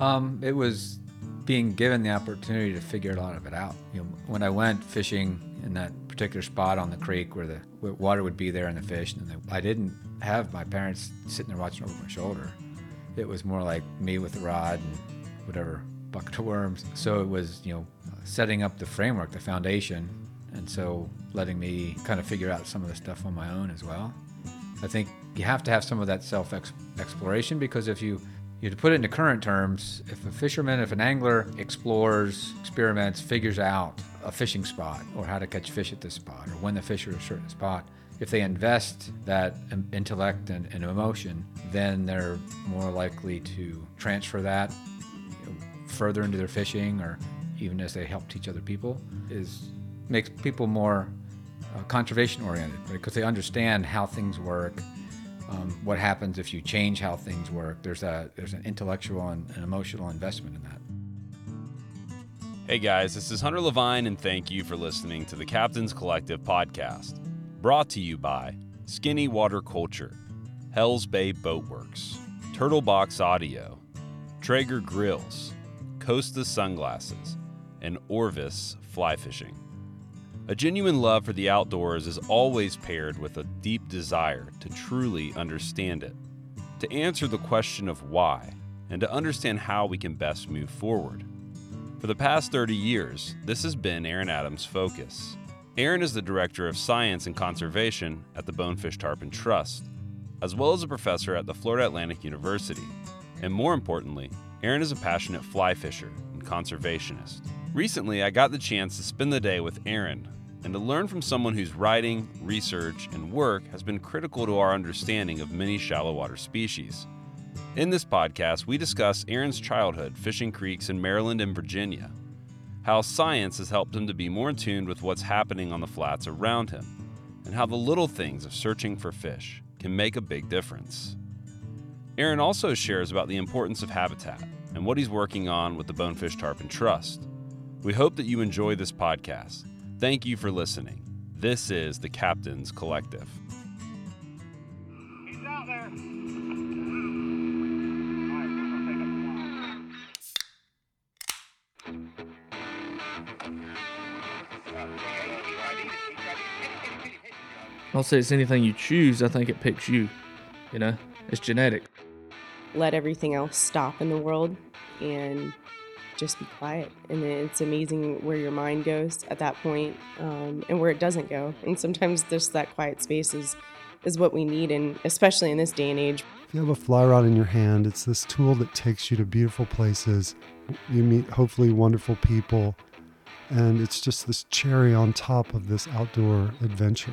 Um, it was being given the opportunity to figure a lot of it out. You know, when I went fishing in that particular spot on the creek where the where water would be there and the fish, and the, I didn't have my parents sitting there watching over my shoulder. It was more like me with the rod and whatever bucket of worms. So it was, you know, setting up the framework, the foundation, and so letting me kind of figure out some of the stuff on my own as well. I think you have to have some of that self exploration because if you you to put it into current terms, if a fisherman, if an angler explores, experiments, figures out a fishing spot or how to catch fish at this spot or when the fish are at a certain spot, if they invest that intellect and, and emotion, then they're more likely to transfer that know, further into their fishing or even as they help teach other people is makes people more uh, conservation oriented right? because they understand how things work um, what happens if you change how things work? There's a there's an intellectual and an emotional investment in that. Hey guys this is hunter levine and thank you for listening to the captain's collective podcast brought to you by skinny water culture hells bay boatworks turtle box audio traeger grills costa sunglasses and orvis fly fishing a genuine love for the outdoors is always paired with a deep desire to truly understand it, to answer the question of why, and to understand how we can best move forward. For the past 30 years, this has been Aaron Adams' focus. Aaron is the Director of Science and Conservation at the Bonefish Tarpon Trust, as well as a professor at the Florida Atlantic University. And more importantly, Aaron is a passionate fly fisher and conservationist. Recently, I got the chance to spend the day with Aaron and to learn from someone whose writing, research, and work has been critical to our understanding of many shallow water species. In this podcast, we discuss Aaron's childhood fishing creeks in Maryland and Virginia, how science has helped him to be more in tune with what's happening on the flats around him, and how the little things of searching for fish can make a big difference. Aaron also shares about the importance of habitat and what he's working on with the Bonefish Tarpon Trust. We hope that you enjoy this podcast Thank you for listening. This is the Captain's Collective. He's out there. I'll say it's anything you choose, I think it picks you. You know, it's genetic. Let everything else stop in the world and just be quiet. And it's amazing where your mind goes at that point, um, and where it doesn't go. And sometimes just that quiet space is, is what we need, and especially in this day and age. If you have a fly rod in your hand, it's this tool that takes you to beautiful places. You meet hopefully wonderful people, and it's just this cherry on top of this outdoor adventure.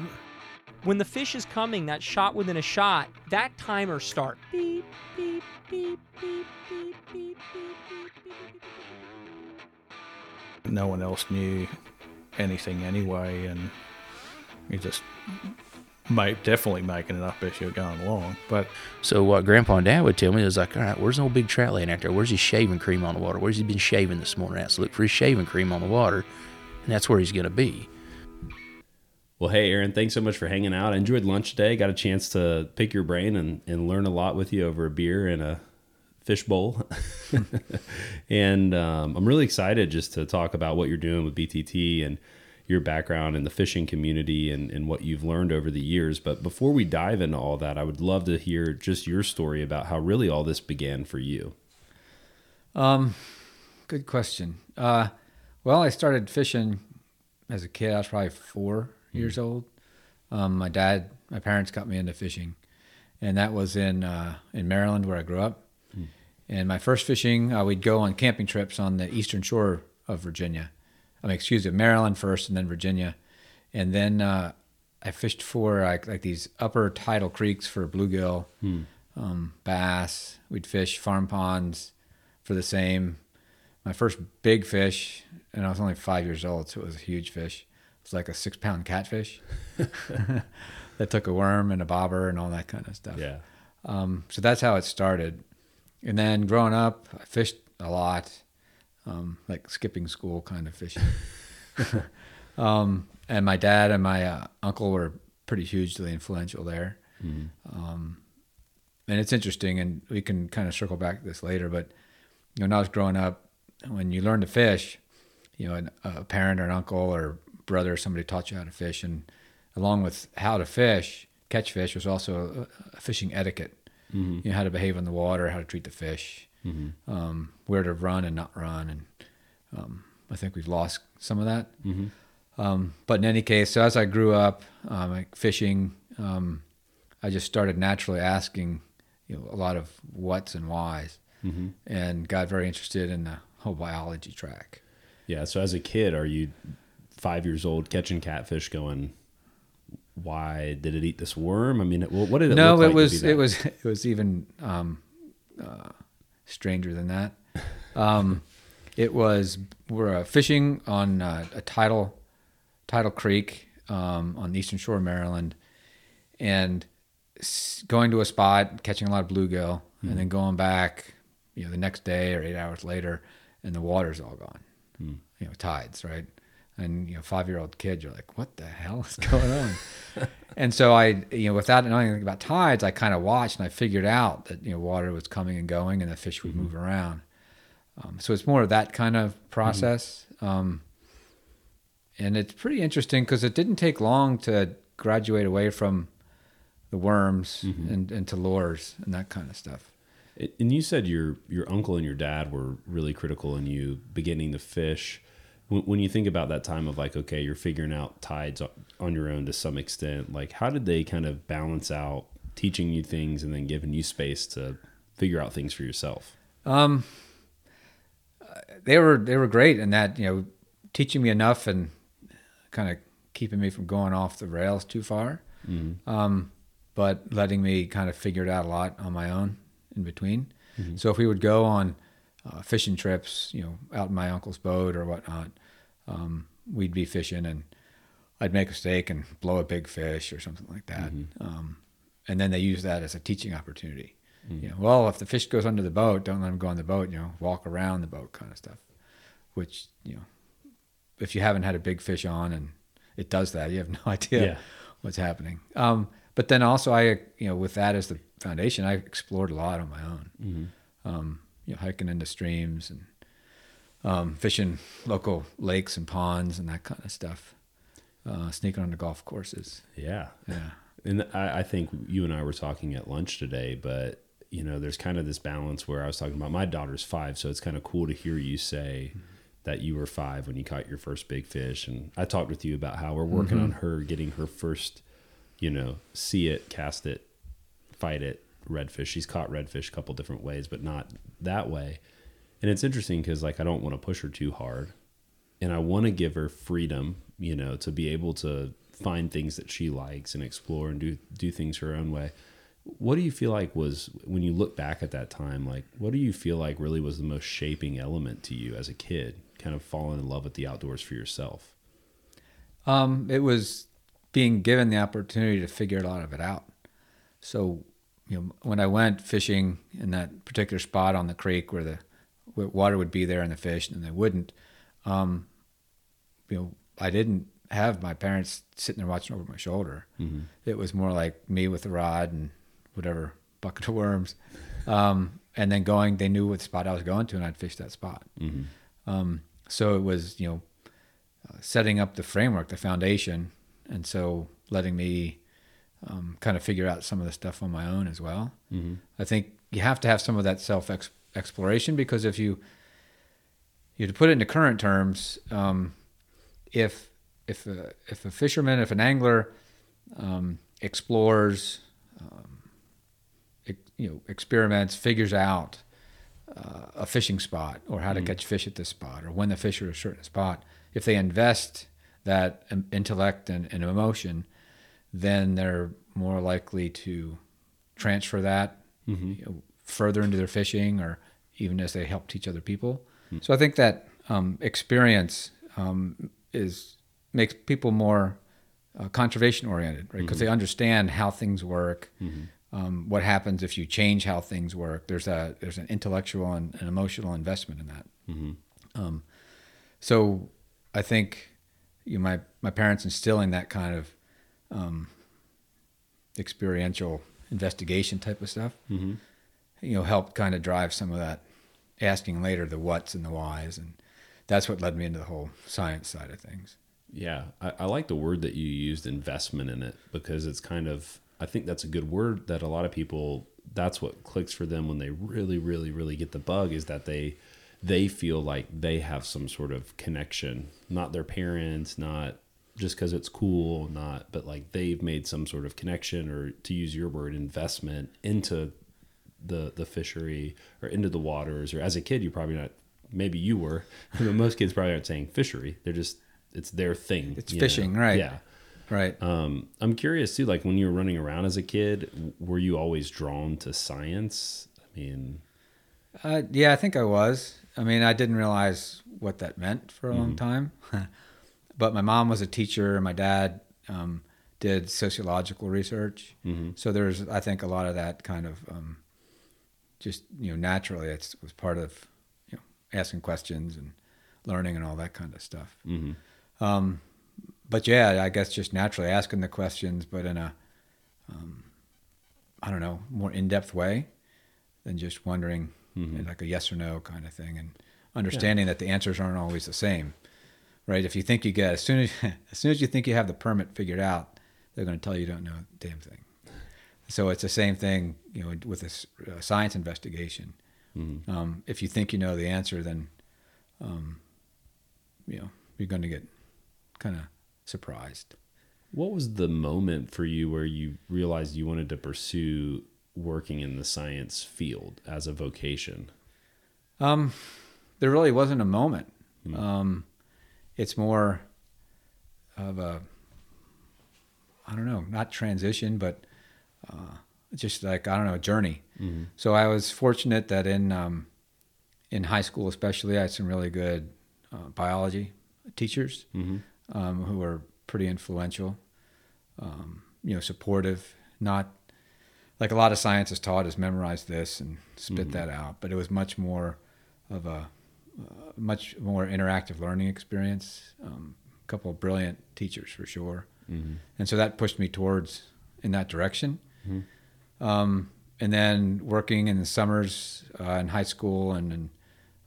When the fish is coming, that shot within a shot, that timer start. Beep, beep, beep, beep, beep, beep, beep. No one else knew anything anyway, and he just might definitely making it up as you're going along. But so what Grandpa and Dad would tell me is like, all right, where's the old big trout laying out there? Where's his shaving cream on the water? Where's he been shaving this morning? At? So look for his shaving cream on the water, and that's where he's going to be. Well, hey, Aaron, thanks so much for hanging out. I enjoyed lunch today. Got a chance to pick your brain and, and learn a lot with you over a beer and a fishbowl. and um, I'm really excited just to talk about what you're doing with BTT and your background in the fishing community and, and what you've learned over the years. But before we dive into all that, I would love to hear just your story about how really all this began for you. Um, good question. Uh, well, I started fishing as a kid. I was probably 4 mm. years old. Um, my dad, my parents got me into fishing, and that was in uh, in Maryland where I grew up. And my first fishing, uh, we'd go on camping trips on the eastern shore of Virginia. I mean, excuse me, Maryland first, and then Virginia, and then uh, I fished for like like these upper tidal creeks for bluegill, hmm. um, bass. We'd fish farm ponds for the same. My first big fish, and I was only five years old, so it was a huge fish. It was like a six pound catfish that took a worm and a bobber and all that kind of stuff. Yeah. Um, so that's how it started. And then growing up, I fished a lot, um, like skipping school kind of fishing. um, and my dad and my uh, uncle were pretty hugely influential there. Mm-hmm. Um, and it's interesting, and we can kind of circle back to this later, but you know, when I was growing up, when you learn to fish, you know, an, a parent or an uncle or brother, somebody taught you how to fish, and along with how to fish, catch fish was also a, a fishing etiquette. You know, how to behave in the water, how to treat the fish, um, where to run and not run, and um, I think we've lost some of that. Um, but in any case, so as I grew up, um, like fishing, um, I just started naturally asking, you know, a lot of what's and whys, and got very interested in the whole biology track. Yeah. So as a kid, are you five years old catching catfish going, why did it eat this worm? I mean, what, what did it no, look like it to was it was it was even um, uh, stranger than that. Um, it was we're uh, fishing on uh, a tidal tidal creek um, on the eastern shore of Maryland, and going to a spot, catching a lot of bluegill, and then going back, you know, the next day or eight hours later, and the water's all gone. You know, tides, right? And you know, five year old kid, you're like, what the hell is going on? and so I, you know, without knowing anything about tides, I kind of watched and I figured out that you know water was coming and going, and the fish would move around. Um, so it's more of that kind of process. Um, and it's pretty interesting because it didn't take long to graduate away from the worms and, and to lures and that kind of stuff. And you said your your uncle and your dad were really critical in you beginning to fish. When, when you think about that time of like, okay, you're figuring out tides on your own to some extent. Like, how did they kind of balance out teaching you things and then giving you space to figure out things for yourself? Um, they were they were great in that you know teaching me enough and kind of keeping me from going off the rails too far, um, but letting me kind of figure it out a lot on my own in between. So if we would go on uh, fishing trips, you know, out in my uncle's boat or whatnot, um, we'd be fishing and I'd make a mistake and blow a big fish or something like that. Um, and then they use that as a teaching opportunity. You know, well, if the fish goes under the boat, don't let him go on the boat. You know, walk around the boat, kind of stuff. Which you know, if you haven't had a big fish on and it does that, you have no idea Yeah. what's happening. Um, but then also, I you know, with that as the foundation, I explored a lot on my own. Um, you know, hiking into streams and um, fishing local lakes and ponds and that kind of stuff. Uh, sneaking on the golf courses. Yeah. Yeah. And I, I think you and I were talking at lunch today, but you know, there's kind of this balance where I was talking about my daughter's five, so it's kind of cool to hear you say that you were five when you caught your first big fish. And I talked with you about how we're working on her getting her first, you know, see it, cast it, fight it, redfish. She's caught redfish a couple different ways, but not that way. And it's interesting because like I don't want to push her too hard, and I want to give her freedom, you know, to be able to find things that she likes and explore and do do things her own way. What do you feel like was when you look back at that time? Like, what do you feel like really was the most shaping element to you as a kid? Kind of falling in love with the outdoors for yourself. Um, it was being given the opportunity to figure a lot of it out. So, you know, when I went fishing in that particular spot on the creek where the where water would be there and the fish and they wouldn't, um, you know, I didn't have my parents sitting there watching over my shoulder. It was more like me with the rod and whatever bucket of worms, um, and then going. They knew what spot I was going to, and I'd fish that spot. Um, so it was, you know, uh, setting up the framework, the foundation, and so letting me um, kind of figure out some of the stuff on my own as well. Mm-hmm. I think you have to have some of that self ex- exploration because if you, you to put it into current terms, um, if if a, if a fisherman, if an angler um, explores, um, ex- you know, experiments, figures out uh, a fishing spot or how to catch fish at this spot or when the fish are at a certain spot, if they invest that um, intellect and, and emotion, then they're more likely to transfer that you know, further into their fishing or even as they help teach other people. So I think that um, experience um, is makes people more uh, conservation oriented, right? Because they understand how things work, um, what happens if you change how things work. There's a there's an intellectual and an emotional investment in that. Um, so I think you know, my my parents instilling that kind of um, experiential investigation type of stuff, you know, helped kind of drive some of that asking later the what's and the whys, and that's what led me into the whole science side of things. Yeah, I, I like the word that you used, investment in it, because it's kind of. I think that's a good word that a lot of people. That's what clicks for them when they really, really, really get the bug is that they they feel like they have some sort of connection, not their parents, not just because it's cool, not, but like they've made some sort of connection or to use your word, investment into the the fishery or into the waters. Or as a kid, you probably not. Maybe you were. but most kids probably aren't saying fishery. They're just it's their thing. It's fishing, know? right. Yeah. Right. Um, I'm curious too. Like when you were running around as a kid, were you always drawn to science? I mean, Uh, yeah, I think I was. I mean, I didn't realize what that meant for a long time. but my mom was a teacher, and my dad um, did sociological research. So there's, I think, a lot of that kind of um, just you know naturally it was part of you know asking questions and learning and all that kind of stuff. mhm. Um, but yeah, I guess just naturally asking the questions, but in a, um, I don't know, more in-depth way than just wondering, Mm-hmm. like a yes or no kind of thing, and understanding that the answers aren't always the same, right? If you think you get as soon as as soon as you think you have the permit figured out, they're going to tell you you don't know a damn thing. So it's the same thing, you know, with a a science investigation. Mm-hmm. Um, if you think you know the answer, then, um, you know, you're going to get kind of surprised. what was the moment for you where you realized you wanted to pursue working in the science field as a vocation? Um, there really wasn't a moment. Um, it's more of a, I don't know, not transition, but uh, just like I don't know, a journey. So I was fortunate that in um, in high school, especially, I had some really good uh, biology teachers um, who were pretty influential. Um, you know, supportive, not like a lot of science is taught is memorize this and spit that out, but it was much more of a uh, much more interactive learning experience. Um, a couple of brilliant teachers for sure, and so that pushed me towards in that direction. Um, and then working in the summers uh, in high school and in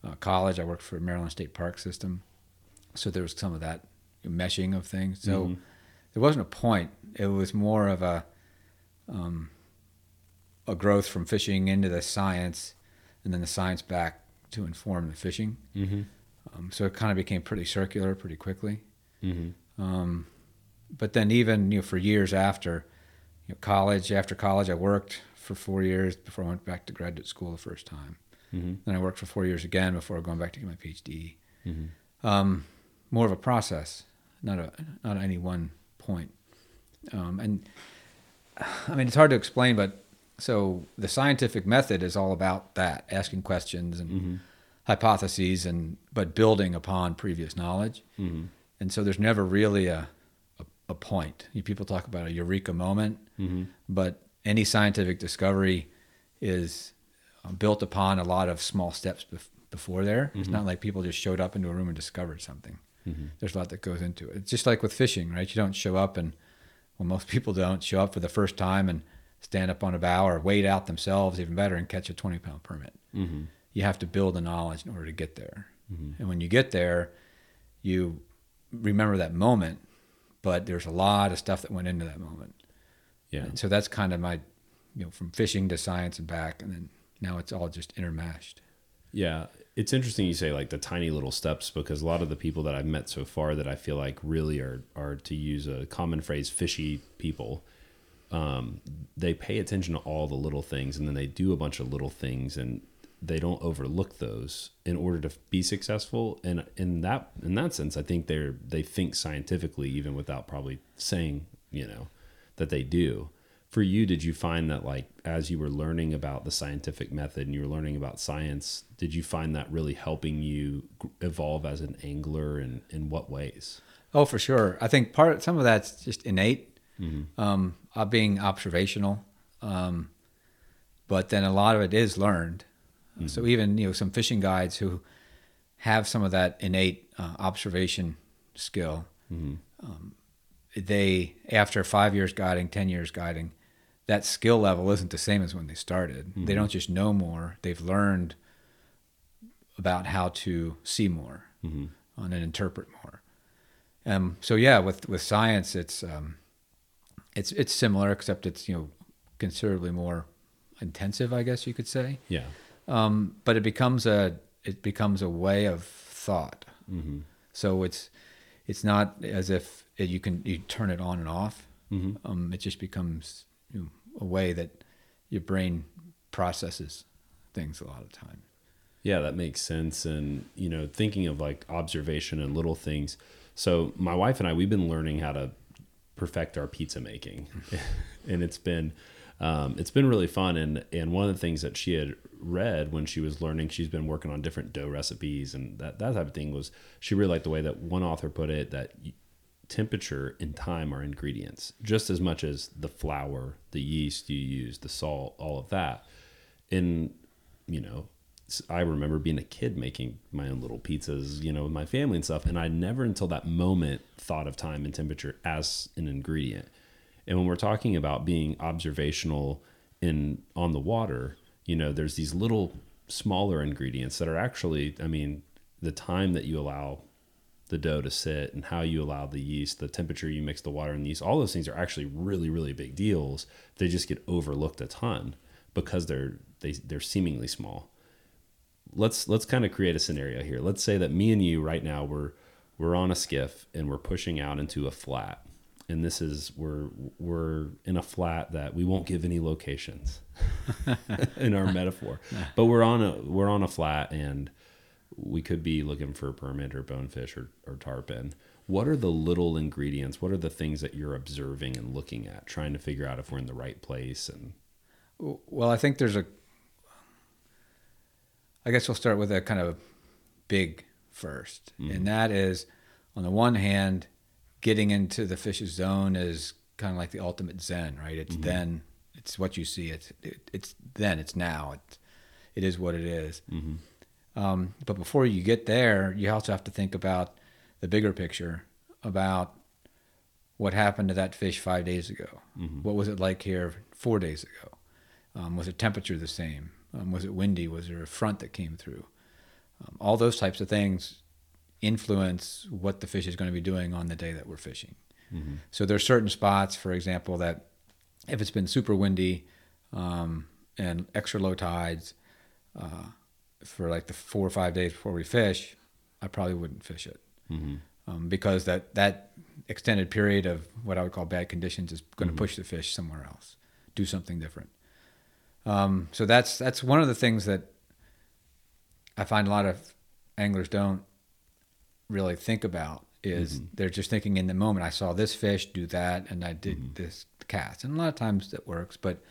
uh, college, I worked for Maryland State Park System, so there was some of that meshing of things. So there wasn't a point. It was more of a um, a growth from fishing into the science, and then the science back to inform the fishing. Mm-hmm. Um, so it kind of became pretty circular pretty quickly. Mm-hmm. Um, but then even you know for years after you know, college, after college, I worked for four years before I went back to graduate school the first time. Mm-hmm. Then I worked for four years again before going back to get my PhD. Mm-hmm. Um, more of a process, not a not any one point. Um, and I mean, it's hard to explain, but so the scientific method is all about that, asking questions and hypotheses, and but building upon previous knowledge. Mm-hmm. And so there's never really a a, a point. You, people talk about a eureka moment, Mm-hmm. but any scientific discovery is uh, built upon a lot of small steps bef- before there. It's not like people just showed up into a room and discovered something. There's a lot that goes into it. It's just like with fishing, right? You don't show up and, well, most people don't show up for the first time and stand up on a bow or wade out themselves, even better, and catch a 20 pound permit. Mm-hmm. You have to build the knowledge in order to get there. And when you get there, you remember that moment, but there's a lot of stuff that went into that moment. Yeah. And so that's kind of my, you know, from fishing to science and back, and then now it's all just intermeshed. Yeah, it's interesting you say like the tiny little steps because a lot of the people that I've met so far that I feel like really are are to use a common phrase fishy people. Um, they pay attention to all the little things and then they do a bunch of little things and they don't overlook those in order to be successful. And in that in that sense, I think they're they think scientifically even without probably saying you know that they do for you did you find that like as you were learning about the scientific method and you were learning about science did you find that really helping you evolve as an angler and in what ways Oh, for sure. I think part some of that's just innate, um, uh, being observational, um, but then a lot of it is learned. So even you know some fishing guides who have some of that innate uh, observation skill, um, they after five years guiding, ten years guiding, that skill level isn't the same as when they started. They don't just know more; they've learned about how to see more and interpret more. Um, so yeah, with with science, it's um, it's it's similar, except it's you know considerably more intensive, I guess you could say. Yeah. Um, but it becomes a it becomes a way of thought. Mm-hmm. So it's it's not as if it, you can you turn it on and off. Mhm. Um, it just becomes you know, a way that your brain processes things a lot of time. Yeah, that makes sense. And, you know, thinking of like observation and little things. So, my wife and I, we've been learning how to perfect our pizza making. and it's been, um, it's been really fun. And, and one of the things that she had read when she was learning, she's been working on different dough recipes and that, that type of thing was, she really liked the way that one author put it that temperature and time are ingredients just as much as the flour, the yeast you use, the salt, all of that. And, you know, I remember being a kid making my own little pizzas, you know, with my family and stuff. And I never until that moment thought of time and temperature as an ingredient. And when we're talking about being observational in on the water, you know, there's these little smaller ingredients that are actually, I mean, the time that you allow the dough to sit and how you allow the yeast, the temperature you mix the water and the yeast, all those things are actually really, really big deals. They just get overlooked a ton because they're they they're seemingly small. Let's let's kind of create a scenario here. Let's say that me and you right now we're we're on a skiff and we're pushing out into a flat. And this is we're we're in a flat that we won't give any locations in our metaphor. But we're on a we're on a flat and we could be looking for a permit or bonefish or, or tarpon. What are the little ingredients? What are the things that you're observing and looking at, trying to figure out if we're in the right place? And Well, I think there's a. I guess we'll start with a kind of big 1st and that is, on the one hand, getting into the fish's zone is kind of like the ultimate zen, right? It's then, it's what you see. It's it, it's then, it's now. It's it is what it is. Um, but before you get there, you also have to think about the bigger picture about what happened to that fish five days ago. What was it like here four days ago? Um, was the temperature the same? Um, was it windy? Was there a front that came through? Um, all those types of things influence what the fish is going to be doing on the day that we're fishing. So there are certain spots, for example, that if it's been super windy um, and extra low tides uh, for like the four or five days before we fish, I probably wouldn't fish it um, because that that extended period of what I would call bad conditions is going to push the fish somewhere else, do something different. Um, so that's that's one of the things that I find a lot of anglers don't really think about is they're just thinking in the moment. I saw this fish do that, and I did this cast, and a lot of times that works. But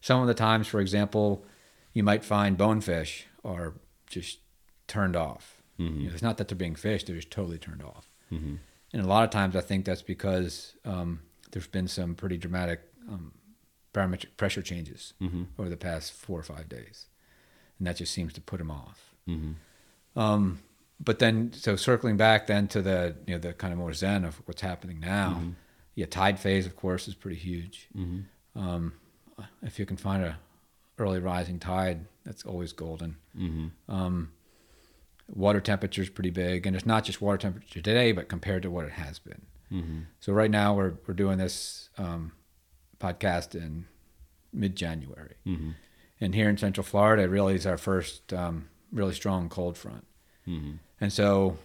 some of the times, for example, you might find bonefish are just turned off. You know, it's not that they're being fished; they're just totally turned off. And a lot of times, I think that's because um, there's been some pretty dramatic um, barometric pressure changes over the past four or five days, and that just seems to put them off. Um, but then, so circling back then to the you know the kind of more zen of what's happening now, yeah, tide phase of course is pretty huge. Um, if you can find a early rising tide, that's always golden. Um, water temperature is pretty big, and it's not just water temperature today, but compared to what it has been. So right now we're we're doing this um, podcast in mid January, mm-hmm. and here in Central Florida, it really is our first um, really strong cold front, mm-hmm. and so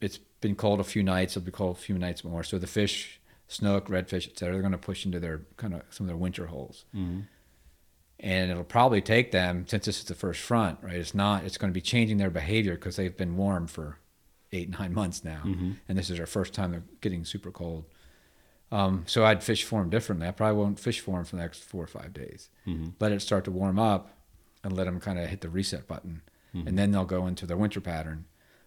it's been cold a few nights. It'll be cold a few nights more. So the fish, snook, redfish, et cetera, they're going to push into their kind of some of their winter holes. Mm-hmm. And it'll probably take them since this is the first front right it's not it's going to be changing their behavior because they've been warm for eight nine months now. And this is our first time they're getting super cold um, so i'd fish for them differently. I probably won't fish for them for the next four or five days. Mm-hmm. Let it start to warm up and let them kind of hit the reset button. Mm-hmm. And then they'll go into their winter pattern.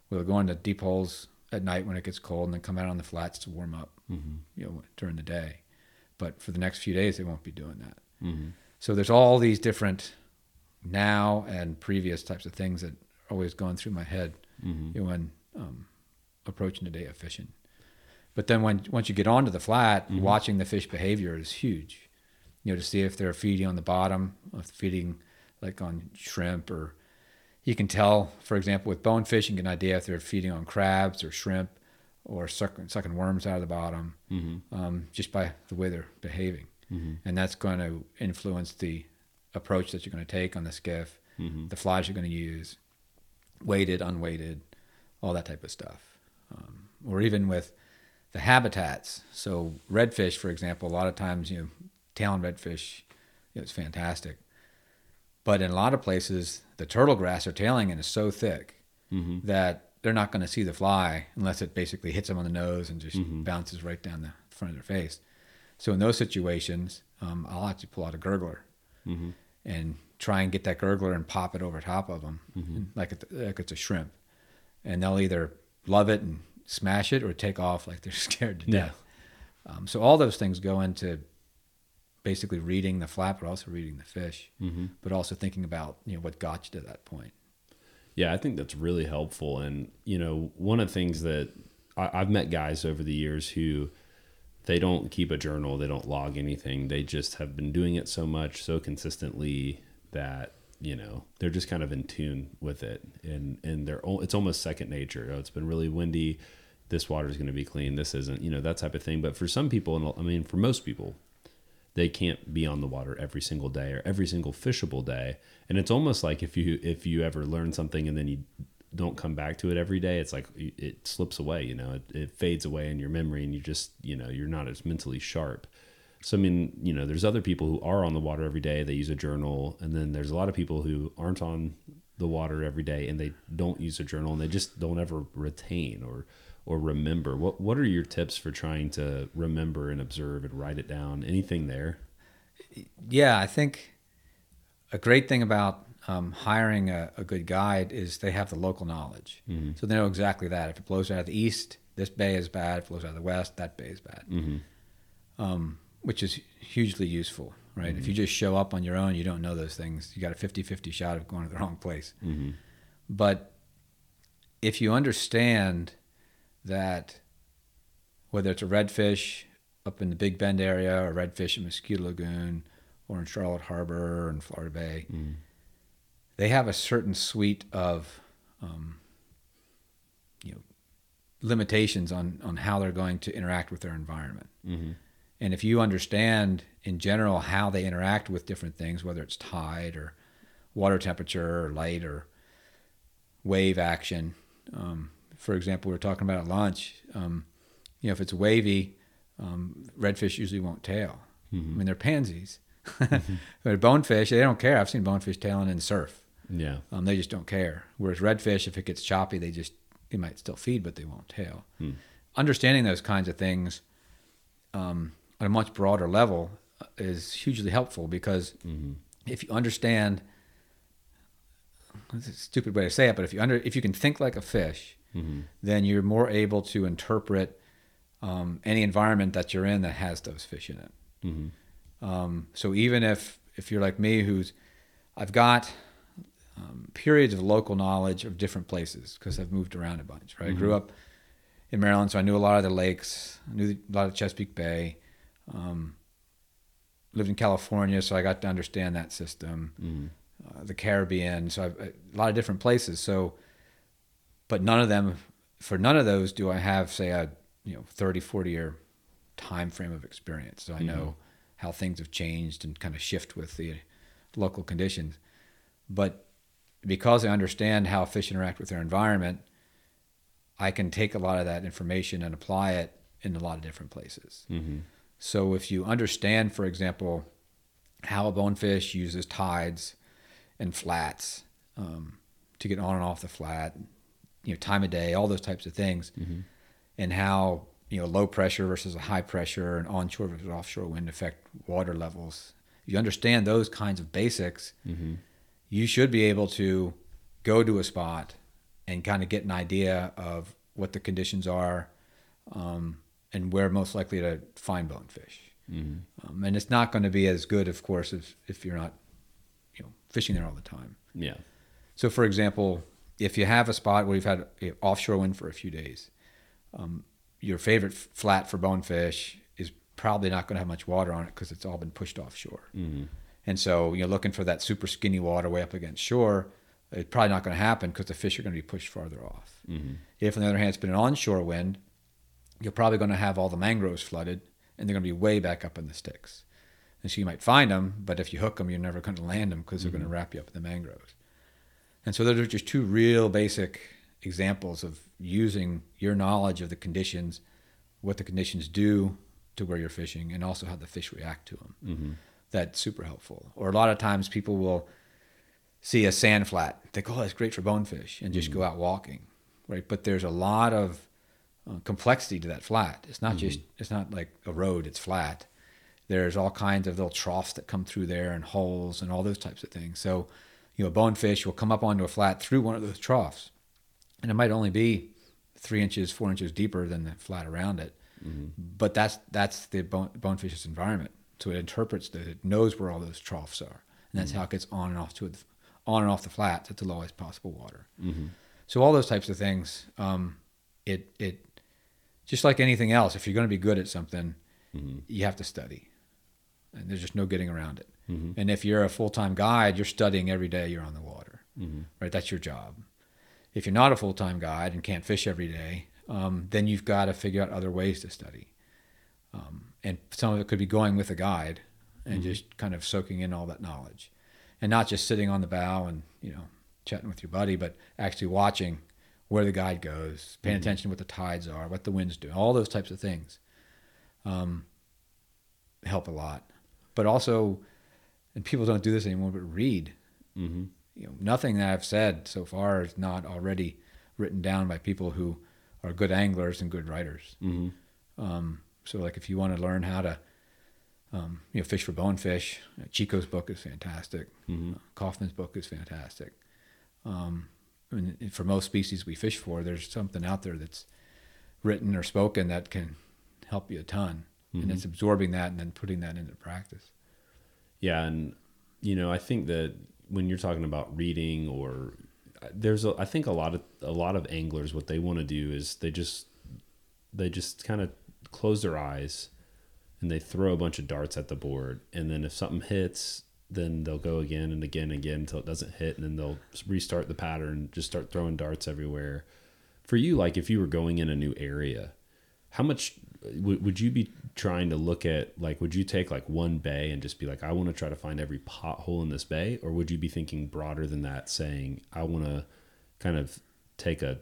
Where they'll go into deep holes at night when it gets cold and then come out on the flats to warm up mm-hmm. you know during the day. But for the next few days they won't be doing that. So there's all these different now and previous types of things that are always going through my head you know, when um, approaching the day of fishing. But then when once you get onto the flat, mm-hmm. watching the fish behavior is huge. You know, to see if they're feeding on the bottom, or feeding like on shrimp or you can tell, for example, with bonefish, you can get an idea if they're feeding on crabs or shrimp or sucking, sucking worms out of the bottom mm-hmm. um, just by the way they're behaving. Mm-hmm. And that's going to influence the approach that you're going to take on the skiff, the flies you're going to use, weighted, unweighted, all that type of stuff. Um, or even with the habitats. So redfish, for example, a lot of times, you know, tailing redfish, you know, it's fantastic. But in a lot of places, the turtle grass they're tailing in is so thick mm-hmm. that they're not going to see the fly unless it basically hits them on the nose and just mm-hmm. bounces right down the front of their face. So in those situations, um, I'll to pull out a gurgler mm-hmm. and try and get that gurgler and pop it over top of them, like, it, like it's a shrimp. And they'll either love it and smash it or take off like they're scared to Yeah. death. Um, so all those things go into basically reading the flat, but also reading the fish, but also thinking about you know what got you to that point. Yeah, I think that's really helpful. And, you know, one of the things that I, I've met guys over the years who they don't keep a journal, they don't log anything. They just have been doing it so much, so consistently that, you know, they're just kind of in tune with it. And, and they're, it's almost second nature. Oh, it's been really windy. This water is going to be clean. This isn't, you know, that type of thing. But for some people, and I mean, for most people, they can't be on the water every single day or every single fishable day and it's almost like if you if you ever learn something and then you don't come back to it every day it's like it slips away you know it, it fades away in your memory and you just you know you're not as mentally sharp so i mean you know there's other people who are on the water every day they use a journal and then there's a lot of people who aren't on the water every day and they don't use a journal and they just don't ever retain or or remember what what are your tips for trying to remember and observe and write it down anything there Yeah, I think a great thing about um, hiring a, a good guide is they have the local knowledge, so they know exactly that. If it blows out of the east, this bay is bad. If it blows out of the west, that bay is bad. Um, which is hugely useful, right? If you just show up on your own, you don't know those things. You got a 50-50 shot of going to the wrong place. But if you understand that whether it's a redfish up in the Big Bend area or redfish in Mosquito Lagoon or in Charlotte Harbor or in Florida Bay, they have a certain suite of um, you know limitations on on how they're going to interact with their environment. And if you understand in general how they interact with different things, whether it's tide or water temperature or light or wave action, um, for example, we were talking about at lunch. Um, you know, if it's wavy, um, redfish usually won't tail. I mean, they're pansies. but bonefish, they don't care. I've seen bonefish tailing in surf. yeah Um, they just don't care. Whereas redfish, if it gets choppy, they just they might still feed, but they won't tail. Understanding those kinds of things um, on a much broader level uh, is hugely helpful because if you understand, it's a stupid way to say it, but if you under if you can think like a fish, then you're more able to interpret um, any environment that you're in that has those fish in it. Um, so even if if you're like me, who's I've got um, periods of local knowledge of different places because I've moved around a bunch. Right, I grew up in Maryland, so I knew a lot of the lakes, I knew a lot of Chesapeake Bay. Um, lived in California, so I got to understand that system. Uh, the Caribbean, so I've, a lot of different places. So, but none of them, for none of those, do I have say a you know 30, 40 year time frame of experience. So I know how things have changed and kind of shift with the local conditions. But because I understand how fish interact with their environment, I can take a lot of that information and apply it in a lot of different places. So if you understand, for example, how a bonefish uses tides and flats um, to get on and off the flat, you know, time of day, all those types of things, and how you know low pressure versus a high pressure and onshore versus offshore wind affect water levels. If you understand those kinds of basics, you should be able to go to a spot and kind of get an idea of what the conditions are um, and where most likely to find bonefish. Um, and it's not going to be as good, of course, if, if you're not you know fishing there all the time. yeah So, for example, if you have a spot where you've had offshore wind for a few days, um, your favorite flat for bonefish is probably not going to have much water on it because it's all been pushed offshore. And so, you're looking for that super skinny water way up against shore. it's probably not going to happen because the fish are going to be pushed farther off. Mm-hmm. If, on the other hand, it's been an onshore wind, you're probably going to have all the mangroves flooded, and they're going to be way back up in the sticks. And so you might find them, but if you hook them, you're never going to land them because they're going to wrap you up in the mangroves. And so those are just two real basic examples of using your knowledge of the conditions, what the conditions do to where you're fishing, and also how the fish react to them. Mm-hmm. That's super helpful. Or a lot of times people will see a sand flat, think, oh, that's great for bonefish, and just go out walking, right? But there's a lot of uh, complexity to that flat. It's not just it's not like a road; it's flat. There's all kinds of little troughs that come through there, and holes, and all those types of things. So, you know, a bonefish will come up onto a flat through one of those troughs, and it might only be three inches, four inches deeper than the flat around it. Mm-hmm. But that's that's the bone, bonefish's environment. So it interprets that it knows where all those troughs are, and that's mm-hmm. how it gets on and off to on and off the flats at the lowest possible water. Mm-hmm. So all those types of things, um, it it just like anything else. If you're going to be good at something, you have to study, and there's just no getting around it. And if you're a full time guide, you're studying every day you're on the water, right? That's your job. If you're not a full time guide and can't fish every day, um, then you've got to figure out other ways to study. Um, and some of it could be going with a guide and just kind of soaking in all that knowledge, and not just sitting on the bow and you know chatting with your buddy, but actually watching where the guide goes, paying attention to what the tides are, what the wind's doing, all those types of things um, help a lot. But also, and people don't do this anymore, but read. Mm-hmm. You know, nothing that I've said so far is not already written down by people who are good anglers and good writers. Mm-hmm. Um, so, like, if you want to learn how to, um, you know, fish for bonefish, uh, Chico's book is fantastic. Mhm. Uh, Kaufmann's book is fantastic. Um, and for most species we fish for, there's something out there that's written or spoken that can help you a ton. And it's absorbing that and then putting that into practice. Yeah, and you know, I think that when you're talking about reading or uh, there's a, I think a lot of a lot of anglers what they want to do is they just they just kind of close their eyes and they throw a bunch of darts at the board and then if something hits then they'll go again and again and again until it doesn't hit and then they'll restart the pattern just start throwing darts everywhere. For you like if you were going in a new area how much would, would you be trying to look at like would you take like one bay and just be like i want to try to find every pothole in this bay or would you be thinking broader than that saying i want to kind of take a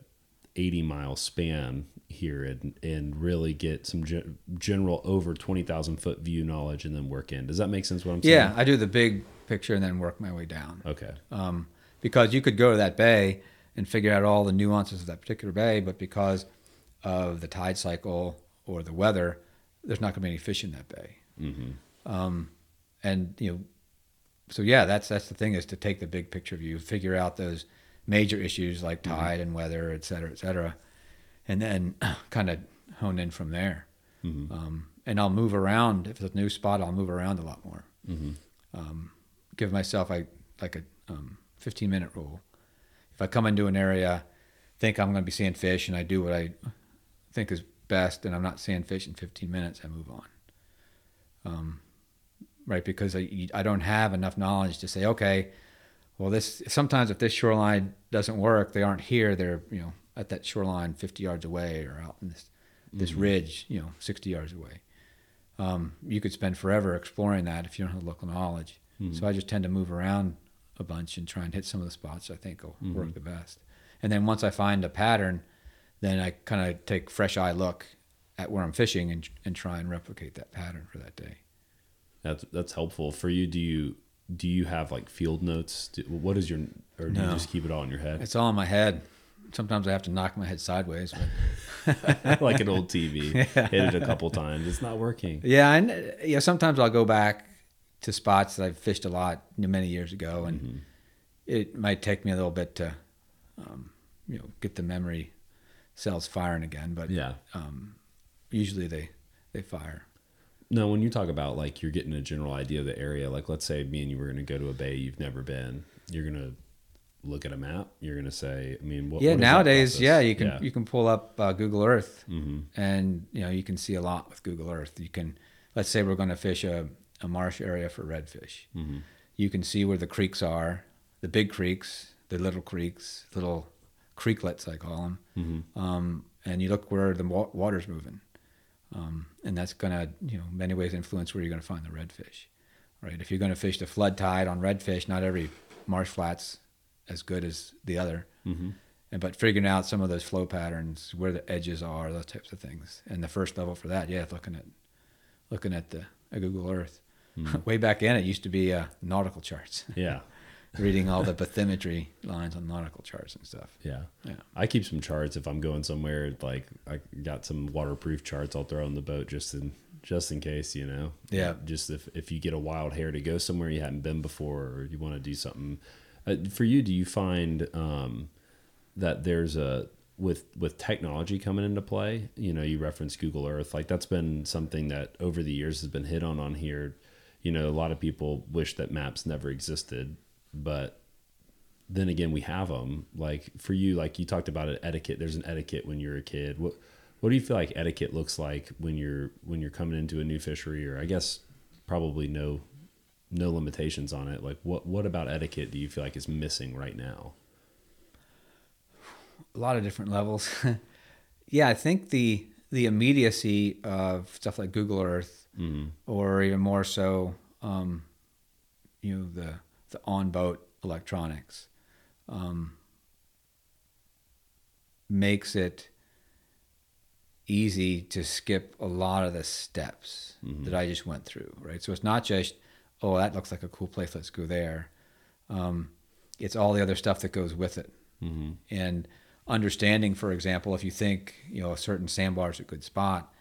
80 mile span here and and really get some gen- general over 20,000 foot view knowledge and then work in does that make sense what i'm saying? Yeah, I do the big picture and then work my way down. okay. Um, because you could go to that bay and figure out all the nuances of that particular bay, but because of the tide cycle or the weather, there's not going to be any fish in that bay. mm-hmm. Um, and you know, so yeah, that's that's the thing is to take the big picture view, figure out those major issues like tide and weather, et cetera, et cetera, and then kind of hone in from there. Mm-hmm. Um, and I'll move around if it's a new spot. I'll move around a lot more Mm-hmm. um, give myself like like a um, 15 minute rule. If I come into an area, think I'm going to be seeing fish, and I do what I think is best, and I'm not seeing fish in 15 minutes, I move on. Um, right, because I I don't have enough knowledge to say, okay, well this sometimes if this shoreline doesn't work, they aren't here. They're you know at that shoreline 50 yards away or out in this this ridge, you know, 60 yards away um, you could spend forever exploring that if you don't have local knowledge. So I just tend to move around a bunch and try and hit some of the spots I think will work the best. And then once I find a pattern, then I kind of take fresh eye look at where I'm fishing and and try and replicate that pattern for that day. That's that's helpful for you. Do you do you have like field notes? Do, what is your or do you just keep it all in your head It's all in my head. Sometimes I have to knock my head sideways. But like an old TV? Hit it a couple times. It's not working. yeah, and yeah, sometimes I'll go back to spots that I've fished a lot many years ago, and it might take me a little bit to, um, you know, get the memory cells firing again. But Yeah. um, usually they they fire. No, when you talk about like you're getting a general idea of the area, like let's say me and you were going to go to a bay you've never been, you're going to look at a map. You're going to say, I mean, what, yeah, what nowadays, yeah, you can Yeah. you can pull up uh, Google Earth, Mhm. and you know you can see a lot with Google Earth. You can, let's say we're going to fish a, a marsh area for redfish. Mhm. You can see where the creeks are, the big creeks the little creeks, little creeklets I call them, um, and you look where the wa- water's moving, um, and that's gonna you know many ways influence where you're gonna find the redfish, right? If you're gonna fish the flood tide on redfish, not every marsh flat's as good as the other, Mm-hmm. and but figuring out some of those flow patterns, where the edges are, those types of things, and the first level for that, yeah, looking at looking at the Google Earth. Way back in, it used to be uh, nautical charts. Yeah. reading all the bathymetry lines on nautical charts and stuff. Yeah. Yeah. I keep some charts if I'm going somewhere. Like I got some waterproof charts I'll throw in the boat just in just in case, you know. Yeah. Just if if you get a wild hair to go somewhere you haven't been before, or you want to do something. Uh, for you, do you find um, that there's a with with technology coming into play? You know, you reference Google Earth. Like that's been something that over the years has been hit on on here. You know, a lot of people wish that maps never existed, but then again we have them like for you like you talked about it etiquette there's an etiquette when you're a kid. What what do you feel like etiquette looks like when you're when you're coming into a new fishery? Or i guess probably no no limitations on it. Like what what about etiquette do you feel like is missing right now? A lot of different levels. yeah, I think the the immediacy of stuff like Google Earth, or even more so, um, you know, the the on boat electronics, um, makes it easy to skip a lot of the steps that I just went through. Right, so it's not just, oh, that looks like a cool place, let's go there. Um, it's all the other stuff that goes with it, and understanding, for example, if you think you know a certain sandbar is a good spot,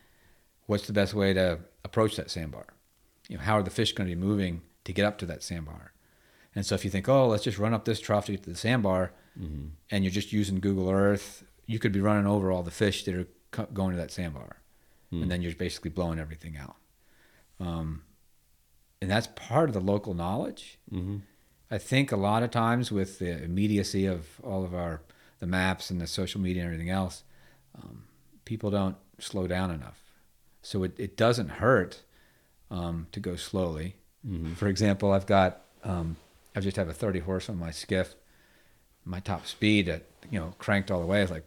what's the best way to approach that sandbar? You know, how are the fish going to be moving to get up to that sandbar? And so if you think, oh, let's just run up this trough to get to the sandbar, and you're just using Google Earth, you could be running over all the fish that are co- going to that sandbar, and then you're basically blowing everything out. Um, and that's part of the local knowledge. mm-hmm. I think a lot of times with the immediacy of all of our the maps and the social media and everything else, um, people don't slow down enough. So it, it doesn't hurt um, to go slowly. For example, I've got um, I just have a 30 horse on my skiff. My top speed at you know cranked all the way is like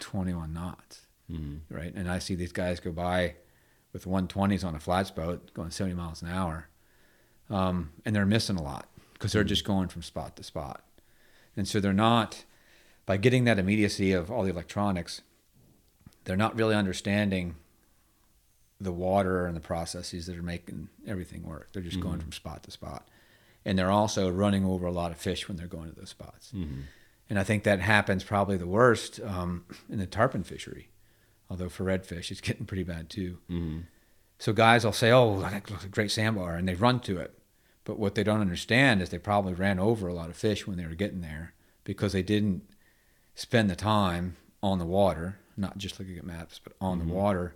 21 knots, mm-hmm. right? And I see these guys go by with 120s on a flats boat going 70 miles an hour, um, and they're missing a lot because they're mm-hmm. just going from spot to spot, and so they're not by getting that immediacy of all the electronics, they're not really understanding the water and the processes that are making everything work. They're just going mm-hmm. from spot to spot. And they're also running over a lot of fish when they're going to those spots. And I think that happens probably the worst um, in the tarpon fishery. Although for redfish, it's getting pretty bad too. So guys will say, "Oh, that looks a great sandbar," and they run to it. But what they don't understand is they probably ran over a lot of fish when they were getting there because they didn't spend the time on the water, not just looking at maps, but on the water,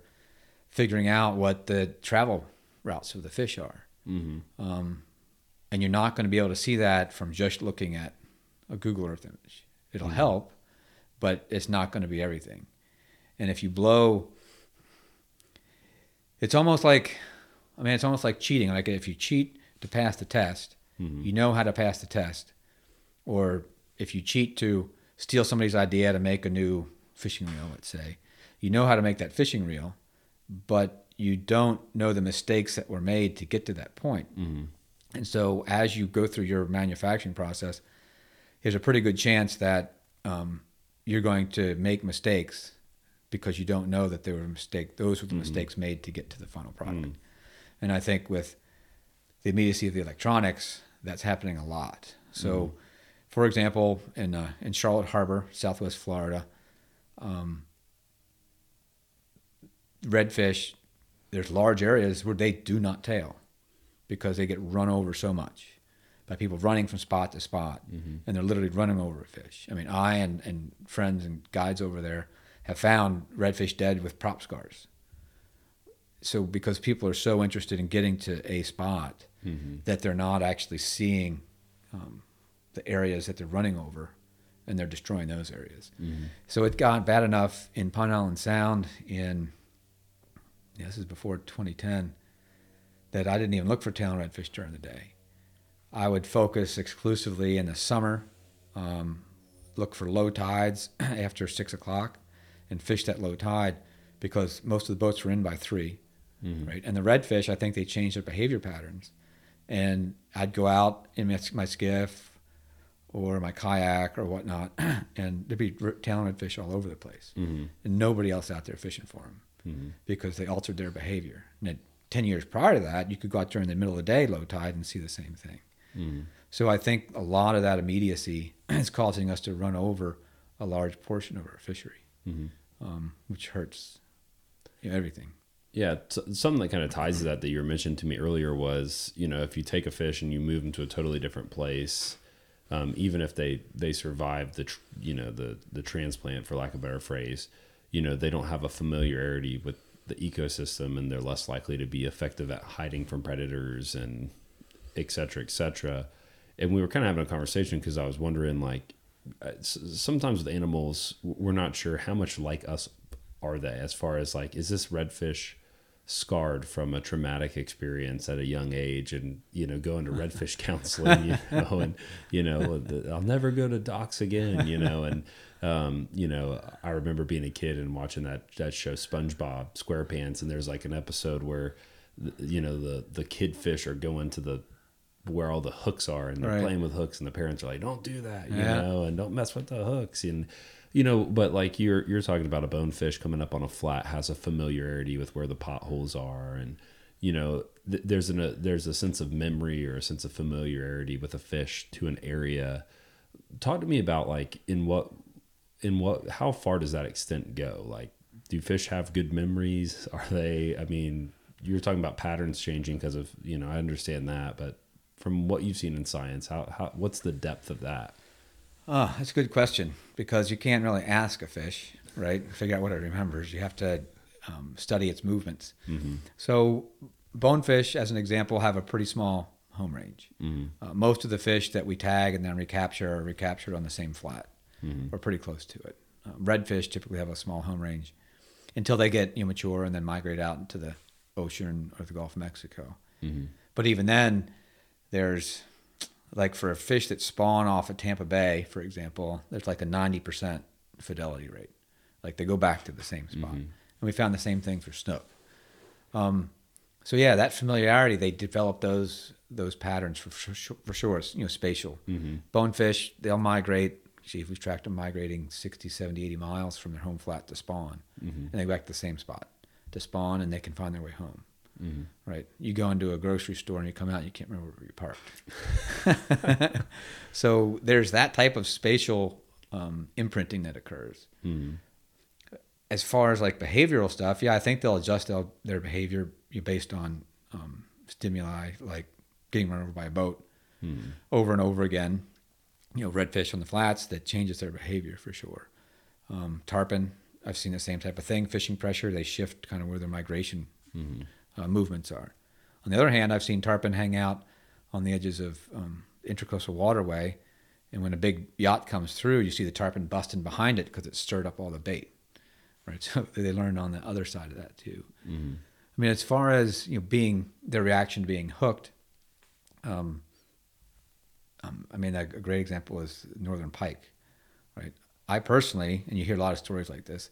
figuring out what the travel routes of the fish are. Um, and you're not going to be able to see that from just looking at a Google Earth image. It'll mm-hmm. help, but it's not going to be everything. And if you blow, it's almost like, I mean, it's almost like cheating. Like if you cheat to pass the test, mm-hmm. you know how to pass the test. Or if you cheat to steal somebody's idea to make a new fishing reel, let's say, you know how to make that fishing reel, but you don't know the mistakes that were made to get to that point. Mm-hmm. And so as you go through your manufacturing process, there's a pretty good chance that um, you're going to make mistakes because you don't know that there were mistake. Those were the mistakes made to get to the final product. And I think with the immediacy of the electronics, that's happening a lot. So, for example, in uh, in Charlotte Harbor, Southwest Florida, um, redfish, there's large areas where they do not tail because they get run over so much by people running from spot to spot, mm-hmm. and they're literally running over a fish. I mean, I and, and friends and guides over there have found redfish dead with prop scars. So because people are so interested in getting to a spot mm-hmm. that they're not actually seeing um, the areas that they're running over, and they're destroying those areas. Mm-hmm. So it got bad enough in Pine Island Sound in yeah, this is before 2010 that I didn't even look for tailing redfish during the day. I would focus exclusively in the summer, um, look for low tides after six o'clock, and fish that low tide because most of the boats were in by 3 mm-hmm. right? And the redfish, I think they changed their behavior patterns, and I'd go out in my skiff or my kayak or whatnot, and there'd be tailing redfish all over the place, mm-hmm. and nobody else out there fishing for them. Mm-hmm. Because they altered their behavior and it 10 years prior to that, you could go out during the middle of the day, low tide, and see the same thing. Mm. So I think a lot of that immediacy is causing us to run over a large portion of our fishery, mm-hmm. um, which hurts you know, everything. Yeah, t- something that kind of ties to that that you were mentioned to me earlier was, you know, if you take a fish and you move them to a totally different place, um, even if they they survive the tr- you know the the transplant for lack of a better phrase, you know they don't have a familiarity with the ecosystem and they're less likely to be effective at hiding from predators and et cetera, et cetera. And we were kind of having a conversation because I was wondering, like, uh, sometimes with animals, we're not sure how much like us are they as far as like, is this redfish scarred from a traumatic experience at a young age and, you know, going to redfish counseling, you know, and, you know, the, I'll never go to docks again, you know, and, um, you know, I remember being a kid and watching that, that show SpongeBob SquarePants, and there's like an episode where, you know, the, the kid fish are going to the, where all the hooks are and they're Right. playing with hooks and the parents are like don't do that you Yeah. know and don't mess with the hooks and you know but like you're you're talking about a bonefish coming up on a flat has a familiarity with where the potholes are and you know th- there's an a, there's a sense of memory or a sense of familiarity with a fish to an area. Talk to me about like in what in what how far does that extent go? Like do fish have good memories? Are they i mean you're talking about patterns changing because of you know i understand that but from what you've seen in science how, how what's the depth of that Oh, that's a good question because you can't really ask a fish, right? Figure out what it remembers. You have to um, study its movements. So, bonefish, as an example, have a pretty small home range. Uh, most of the fish that we tag and then recapture are recaptured on the same flat or pretty close to it. Uh, redfish typically have a small home range until they get you know, mature and then migrate out into the ocean or the Gulf of Mexico. But even then, there's like for a fish that spawn off of Tampa Bay, for example, there's like a 90% fidelity rate. Like they go back to the same spot. Mm-hmm. And we found the same thing for snook. Um, so yeah, that familiarity, they develop those those patterns for for, sure- for sure. It's, you know, spatial. Mm-hmm. Bonefish, they'll migrate. See, if we've tracked them migrating 60, 70, 80 miles from their home flat to spawn, mm-hmm. and they go back to the same spot to spawn, and they can find their way home. Right. You go into a grocery store and you come out, and you can't remember where you parked. so there's that type of spatial um, imprinting that occurs. As far as like behavioral stuff, yeah, I think they'll adjust their, their behavior based on um, stimuli, like getting run over by a boat over and over again. You know, redfish on the flats that changes their behavior for sure. Um, tarpon, I've seen the same type of thing. Fishing pressure, they shift kind of where their migration uh, movements are. On the other hand, I've seen tarpon hang out on the edges of um, intercoastal waterway, and when a big yacht comes through, you see the tarpon busting behind it because it stirred up all the bait. Right, so they learned on the other side of that too. I mean, as far as you know, being their reaction to being hooked, um, um, I mean, a, a great example is northern pike, right? I personally, and you hear a lot of stories like this,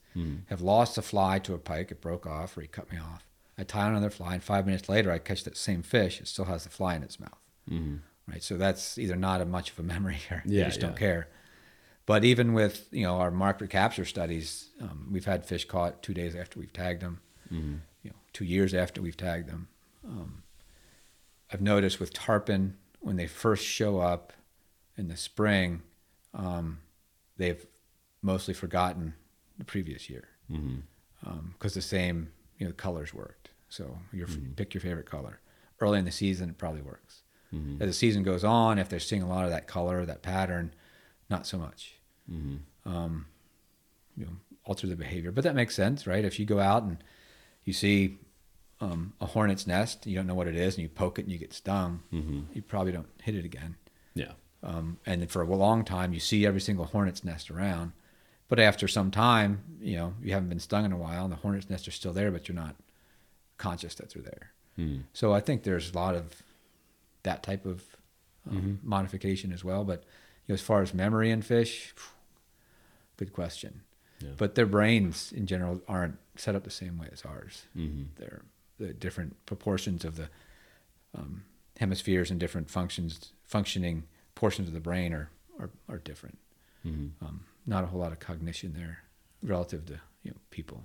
have lost a fly to a pike. It broke off, or he cut me off. I tie on another fly, and five minutes later, I catch that same fish. It still has the fly in its mouth, right? So that's either not a much of a memory, or Yeah, just don't care. But even with you know our mark recapture studies, um, we've had fish caught two days after we've tagged them, you know, two years after we've tagged them. Um, I've noticed with tarpon when they first show up in the spring, um, they've mostly forgotten the previous year because the same you know colors worked. So your pick your favorite color. Early in the season, it probably works. As the season goes on, if they're seeing a lot of that color, that pattern, not so much. Um, you know, alter the behavior, but that makes sense, right? If you go out and you see um, a hornet's nest, you don't know what it is, and you poke it and you get stung, you probably don't hit it again. yeah Um, and then for a long time, you see every single hornet's nest around. But after some time, you know, you haven't been stung in a while, and the hornet's nests are still there, but you're not conscious that they're there. So I think there's a lot of that type of um, modification as well. But know, as far as memory in fish, good question. Yeah. But their brains in general aren't set up the same way as ours. Mm-hmm. They're the different proportions of the um, hemispheres and different functions, functioning portions of the brain are are, are different. Mm-hmm. Um, not a whole lot of cognition there relative to you know people.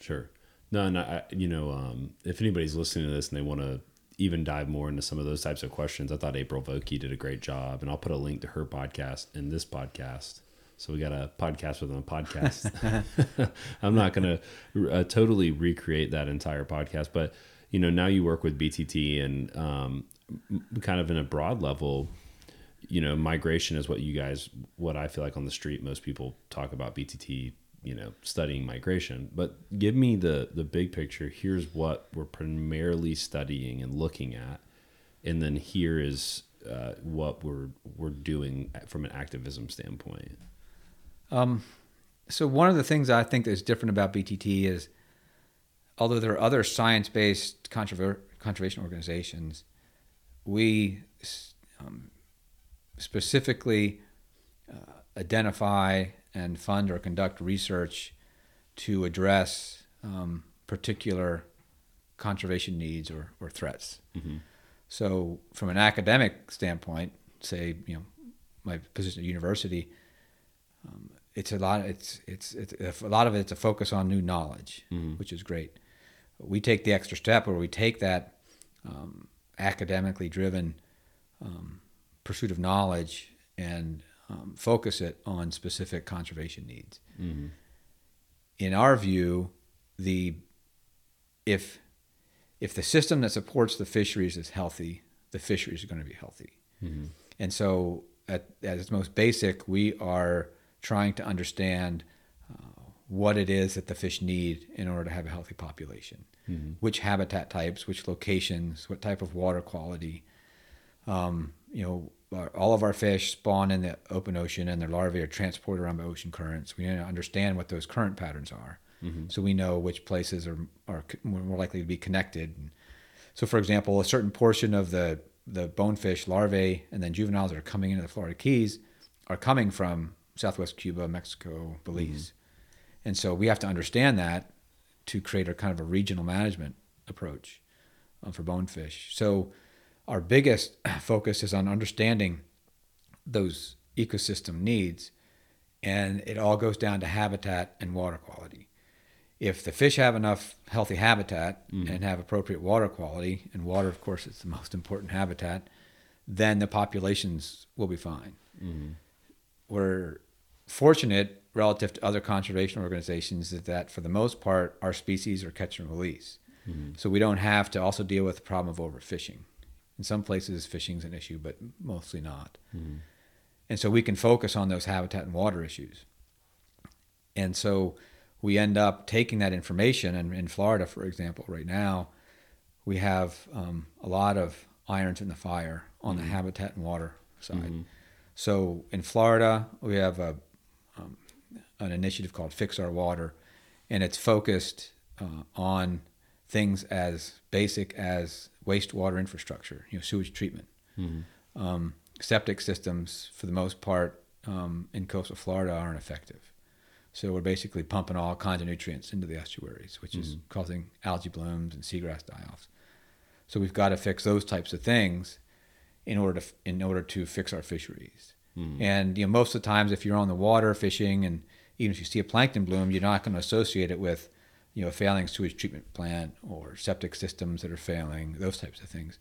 Sure. No, and I, you know, um, if anybody's listening to this and they want to even dive more into some of those types of questions, I thought April Vokey did a great job, and I'll put a link to her podcast in this podcast. So we got a podcast within a podcast. I'm not going to uh, totally recreate that entire podcast, but you know, now you work with BTT and um, kind of in a broad level. You know, migration is what you guys, what I feel like on the street, most people talk about BTT you know studying migration. But give me the the big picture. Here's what we're primarily studying and looking at. And then here is uh, what we're we're doing from an activism standpoint. Um, so one of the things I think that's different about BTT is, although there are other science-based controver- conservation organizations, we um, specifically uh, identify and fund or conduct research to address um, particular conservation needs or, or threats. So, from an academic standpoint, say you know my position at university, um, it's a lot. It's it's it's a lot of it's a focus on new knowledge, which is great. We take the extra step where we take that um, academically driven um, pursuit of knowledge and um, focus it on specific conservation needs. In our view, the if if the system that supports the fisheries is healthy, the fisheries are going to be healthy. And so, at, at its most basic, we are trying to understand uh, what it is that the fish need in order to have a healthy population. Which habitat types, which locations, what type of water quality. Um, you know, all of our fish spawn in the open ocean, and their larvae are transported around by ocean currents. We need to understand what those current patterns are, so we know which places are are more likely to be connected. So, for example, a certain portion of the the bonefish larvae and then juveniles that are coming into the Florida Keys are coming from Southwest Cuba, Mexico, Belize, and so we have to understand that to create a kind of a regional management approach uh, for bonefish. So, our biggest focus is on understanding those ecosystem needs, and it all goes down to habitat and water quality. If the fish have enough healthy habitat mm-hmm. and have appropriate water quality, and water, of course, is the most important habitat, then the populations will be fine. Mm-hmm. We're fortunate relative to other conservation organizations is that for the most part, our species are catch and release. Mm-hmm. So we don't have to also deal with the problem of overfishing. In some places, fishing's an issue, but mostly not. And so we can focus on those habitat and water issues. And so we end up taking that information, and in Florida, for example, right now, we have um, a lot of irons in the fire on the habitat and water side. So in Florida, we have a, um, an initiative called Fix Our Water, and it's focused uh, on things as basic as wastewater infrastructure, you know, sewage treatment. Um, septic systems, for the most part, um, in coastal Florida aren't effective. So we're basically pumping all kinds of nutrients into the estuaries, which is causing algae blooms and seagrass die-offs. So we've got to fix those types of things in order to in order to fix our fisheries. And you know, most of the times, if you're on the water fishing, and even if you see a plankton bloom, you're not going to associate it with you know failing sewage treatment plant or septic systems that are failing, those types of things.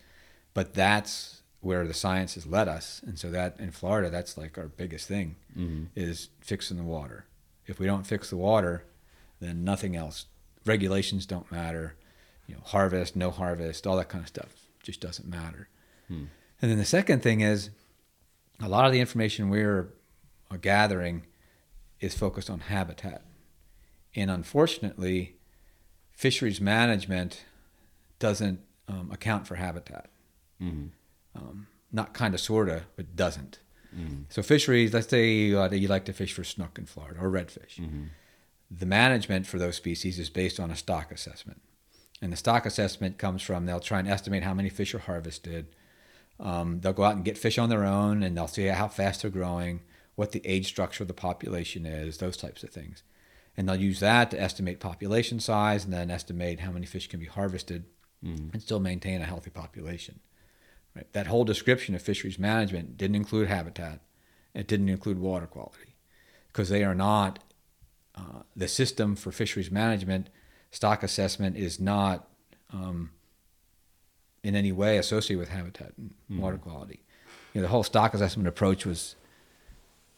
But that's where the science has led us, and so that in Florida, that's like our biggest thing mm-hmm. is fixing the water. If we don't fix the water, then nothing else. Regulations don't matter. You know, harvest, no harvest, all that kind of stuff just doesn't matter. Hmm. And then the second thing is a lot of the information we're gathering is focused on habitat. And unfortunately, fisheries management doesn't um, account for habitat. Um, not kind of, sort of, but doesn't. So fisheries, let's say uh, you like to fish for snook in Florida or redfish. The management for those species is based on a stock assessment. And the stock assessment comes from they'll try and estimate how many fish are harvested, Um, they'll go out and get fish on their own, and they'll see how fast they're growing, what the age structure of the population is, those types of things, and they'll use that to estimate population size and then estimate how many fish can be harvested and still maintain a healthy population. Right? That whole description of fisheries management didn't include habitat. It didn't include water quality because they are not uh, the system for fisheries management. Stock assessment is not um, in any way associated with habitat and water quality. You know, the whole stock assessment approach was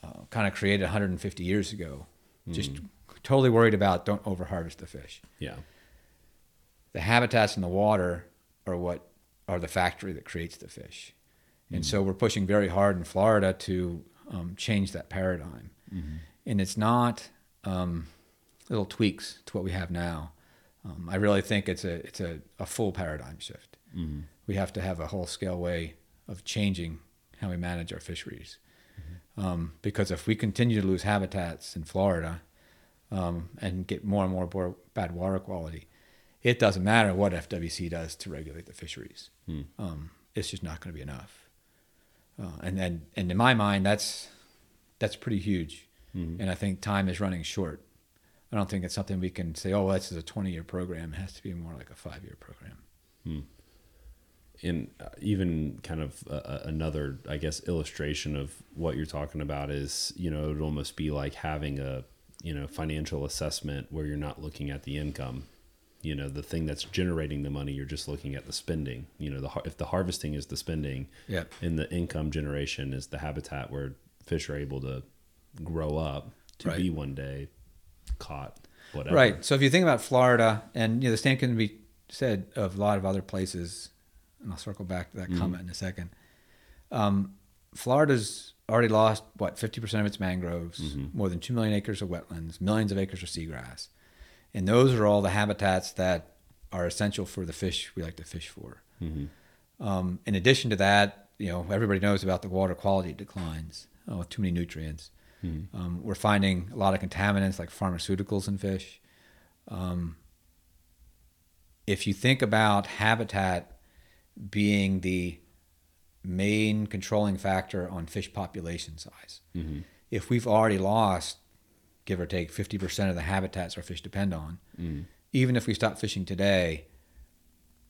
uh, kind of created 150 years ago, just totally worried about don't overharvest the fish Yeah. the habitats in the water are what are the factory that creates the fish. And so we're pushing very hard in Florida to um, change that paradigm. And it's not um, little tweaks to what we have now. Um, I really think it's a it's a, a full paradigm shift. We have to have a whole scale way of changing how we manage our fisheries. Um, because if we continue to lose habitats in Florida um, and get more and more bad water quality, it doesn't matter what FWC does to regulate the fisheries. Um, it's just not going to be enough. Uh, and then, and in my mind, that's that's pretty huge. And I think time is running short. I don't think it's something we can say, oh, well, this is a 20 year program. It has to be more like a five year program. and uh, even kind of uh, another i guess illustration of what you're talking about is you know it would almost be like having a you know financial assessment where you're not looking at the income you know the thing that's generating the money you're just looking at the spending you know the if the harvesting is the spending Yep. and the income generation is the habitat where fish are able to grow up to Right. be one day caught whatever Right. So if you think about Florida, and you know, the same can be said of a lot of other places, and I'll circle back to that comment in a second. Um, Florida's already lost what fifty percent of its mangroves, more than two million acres of wetlands, millions of acres of seagrass, and those are all the habitats that are essential for the fish we like to fish for. Um, in addition to that, you know, everybody knows about the water quality declines. Oh, too many nutrients. Um, we're finding a lot of contaminants like pharmaceuticals in fish. Um, if you think about habitat being the main controlling factor on fish population size, mm-hmm. if we've already lost, give or take, 50% of the habitats our fish depend on, mm. even if we stop fishing today,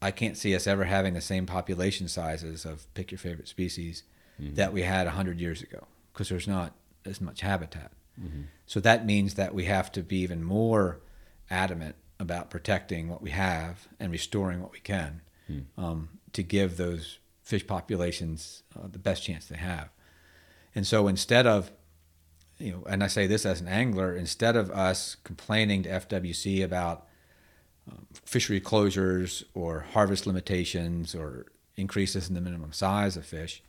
I can't see us ever having the same population sizes of pick your favorite species mm-hmm. that we had 100 years ago because there's not as much habitat. Mm-hmm. So that means that we have to be even more adamant about protecting what we have and restoring what we can hmm. um, to give those fish populations uh, the best chance they have. And so instead of, you know, and I say this as an angler, instead of us complaining to FWC about um, fishery closures or harvest limitations or increases in the minimum size of fish,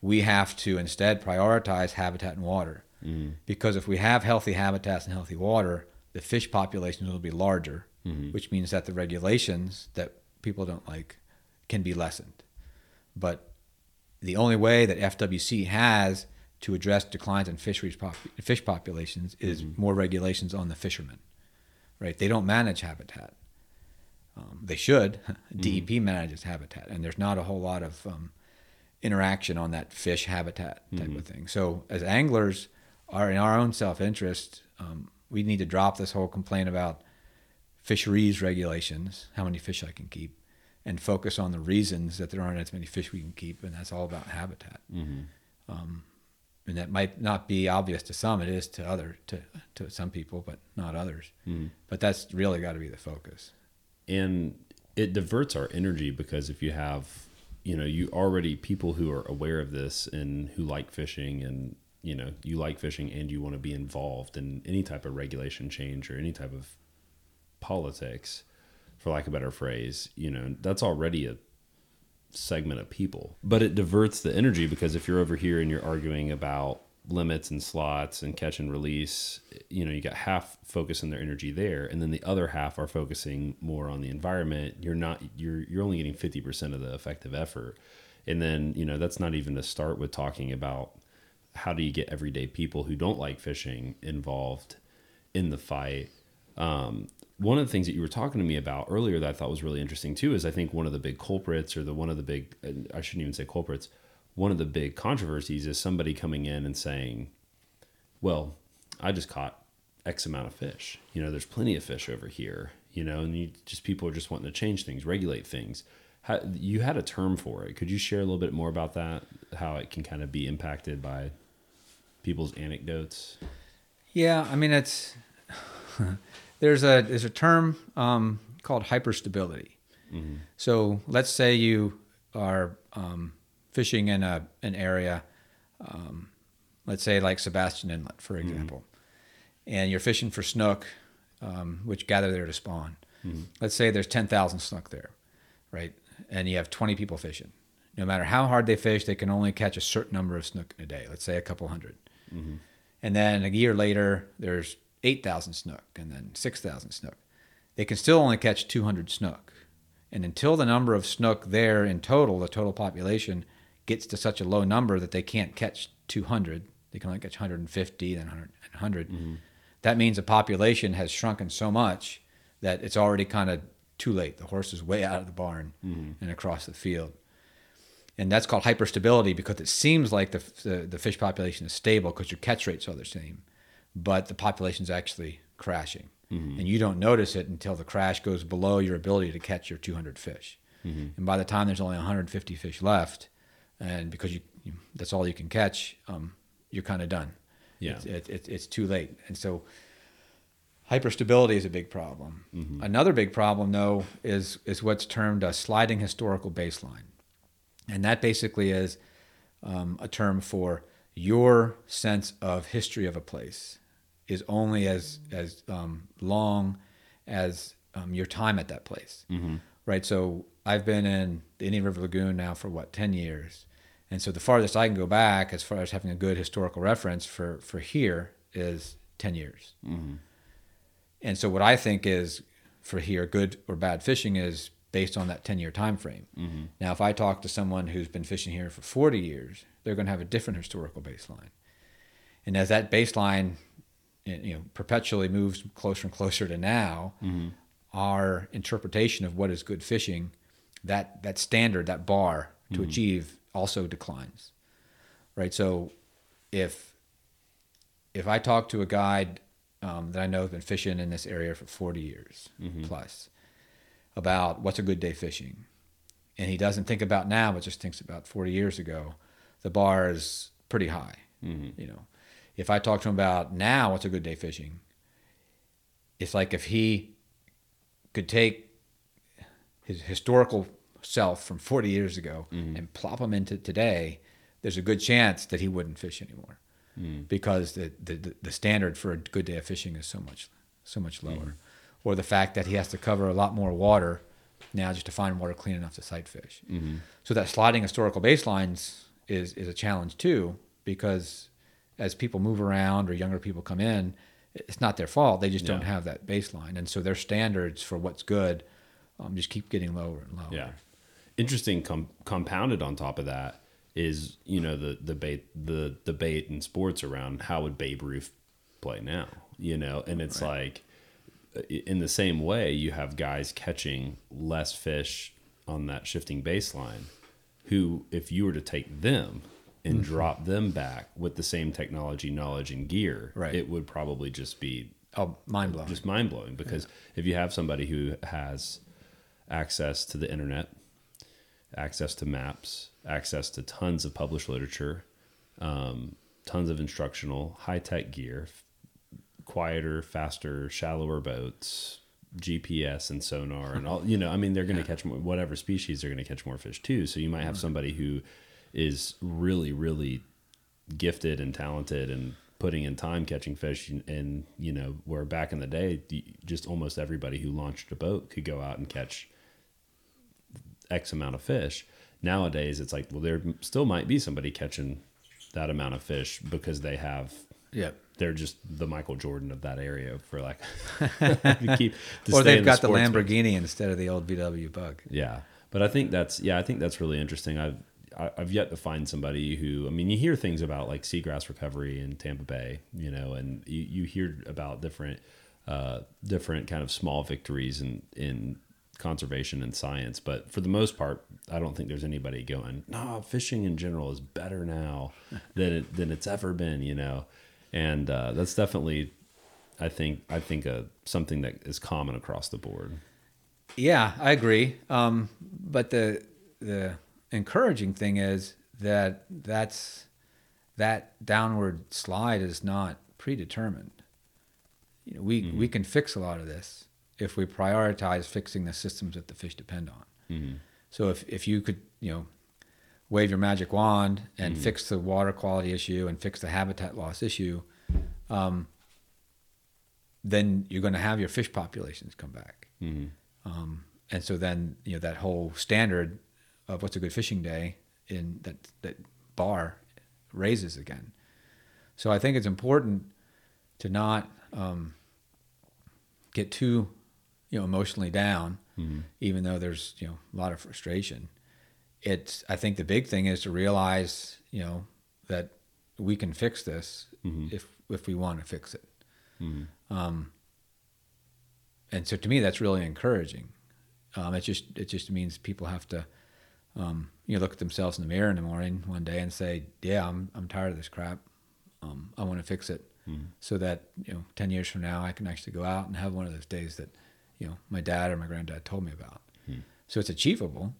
we have to instead prioritize habitat and water. Because if we have healthy habitats and healthy water, the fish populations will be larger, which means that the regulations that people don't like can be lessened. But the only way that FWC has to address declines in fisheries pop- fish populations is more regulations on the fishermen. Right? They don't manage habitat. Um, they should. DEP manages habitat, and there's not a whole lot of um, interaction on that fish habitat type of thing. So as anglers, are in our own self-interest, um, we need to drop this whole complaint about fisheries regulations, how many fish I can keep, and focus on the reasons that there aren't as many fish we can keep, and that's all about habitat. Um, and that might not be obvious to some; it is to other to to some people, but not others. But that's really got to be the focus. and it diverts our energy because if you have you know you already people who are aware of this and who like fishing and you know you like fishing and you want to be involved in any type of regulation change or any type of politics for lack of a better phrase you know that's already a segment of people. But it diverts the energy because if you're over here and you're arguing about limits and slots and catch and release you know you got half focusing their energy there and then the other half are focusing more on the environment. You're not you're you're only getting 50% of the effective effort. And then you know that's not even to start with talking about how do you get everyday people who don't like fishing involved in the fight. Um, one of the things that you were talking to me about earlier that I thought was really interesting too is I think one of the big culprits or the one of the big I shouldn't even say culprits one of the big controversies is somebody coming in and saying well I just caught X amount of fish. You know there's plenty of fish over here you know and you just people are just wanting to change things regulate things. How, you had a term for it. Could you share a little bit more about that? How it can kind of be impacted by people's anecdotes? Yeah, I mean it's there's a there's a term um, called hyperstability. So let's say you are um, fishing in a an area, um, let's say like Sebastian Inlet, for example, and you're fishing for snook, um, which gather there to spawn. Let's say there's ten thousand snook there, right? And you have twenty people fishing. No matter how hard they fish, they can only catch a certain number of snook in a day. Let's say a couple 100 and then a year later there's 8,000 snook and then 6,000 snook. They can still only catch 200 snook. And until the number of snook there in total, the total population, gets to such a low number that they can't catch 200, they can only catch 150, then 100, and 100. Mm-hmm. That means the population has shrunken so much that it's already kind of too late. The horse is way out of the barn mm-hmm. and across the field and that's called hyperstability because it seems like the, the, the fish population is stable because your catch rates are the same, but the population is actually crashing. And you don't notice it until the crash goes below your ability to catch your 200 fish. And by the time there's only 150 fish left, and because you, you that's all you can catch, um, you're kind of done. Yeah. It's, it, it, it's too late. And so hyperstability is a big problem. Another big problem, though, is, is what's termed a sliding historical baseline. And that basically is um, a term for your sense of history of a place is only as as um, long as um, your time at that place, right? So I've been in the Indian River Lagoon now for what ten years, and so the farthest I can go back, as far as having a good historical reference for for here, is ten years. And so what I think is for here, good or bad fishing is based on that 10 year time frame. Now, if I talk to someone who's been fishing here for 40 years, they're going to have a different historical baseline. And as that baseline, you know, perpetually moves closer and closer to now, mm-hmm. our interpretation of what is good fishing, that that standard, that bar to mm-hmm. achieve, also declines. Right. So, if if I talk to a guide um, that I know has been fishing in this area for 40 years mm-hmm. plus about what's a good day fishing, and he doesn't think about now, but just thinks about 40 years ago, the bar is pretty high. You know, if I talk to him about now, what's a good day fishing, it's like if he could take his historical self from 40 years ago mm-hmm. and plop him into today, there's a good chance that he wouldn't fish anymore. Mm. Because the, the the standard for a good day of fishing is so much so much mm. lower, or the fact that he has to cover a lot more water now just to find water clean enough to sight fish. Mm-hmm. So that sliding historical baselines is is a challenge too because as people move around or younger people come in, it's not their fault. They just don't have that baseline, and so their standards for what's good um, just keep getting lower and lower. Yeah. Interesting com- compounded on top of that is, you know, the debate the debate in sports around how would Babe Ruth play now, you know, and it's like in the same way you have guys catching less fish on that shifting baseline who if you were to take them and drop them back with the same technology, knowledge and gear, Right. it would probably just be Oh, mind blowing. just mind blowing because if you have somebody who has access to the internet, access to maps, access to tons of published literature, um, tons of instructional, high tech gear, quieter, faster, shallower boats, GPS and sonar, and all, you know, I mean, they're going to catch more, whatever species, they're going to catch more fish too. So you might have somebody who is really, really gifted and talented and putting in time catching fish and, you know where back in the day just almost everybody who launched a boat could go out and catch x amount of fish nowadays it's like well there still might be somebody catching that amount of fish because they have yeah. they're just the michael jordan of that area for like to keep to Or they've in got the. Lamborghini instead of the old VW Bug. Yeah, but I think that's yeah, I think that's really interesting. I've I- I've yet to find somebody who I mean, you hear things about like seagrass recovery in Tampa Bay, you know, and you, you hear about different uh, different kind of small victories in in conservation and science. But for the most part, I don't think there's anybody going, no, fishing in general is better now than it than it's ever been, you know. And uh, that's definitely, I think, I think uh, something that is common across the board. Yeah, I agree. Um, but the the encouraging thing is that that's that downward slide is not predetermined. You know, we we can fix a lot of this if we prioritize fixing the systems that the fish depend on. So if if you could, you know, wave your magic wand and fix the water quality issue and fix the habitat loss issue, um, then you're going to have your fish populations come back. Um, and so then you know that whole standard of what's a good fishing day in that that bar raises again. So I think it's important to not um, get too you know emotionally down, even though there's you know a lot of frustration. It's I think the big thing is to realize you know that we can fix this if if we want to fix it. Um, and so to me that's really encouraging. Um, it just it just means people have to um, you know look at themselves in the mirror in the morning one day and say, yeah, I'm I'm tired of this crap. Um, I want to fix it so that you know ten years from now I can actually go out and have one of those days that you know my dad or my granddad told me about. So it's achievable.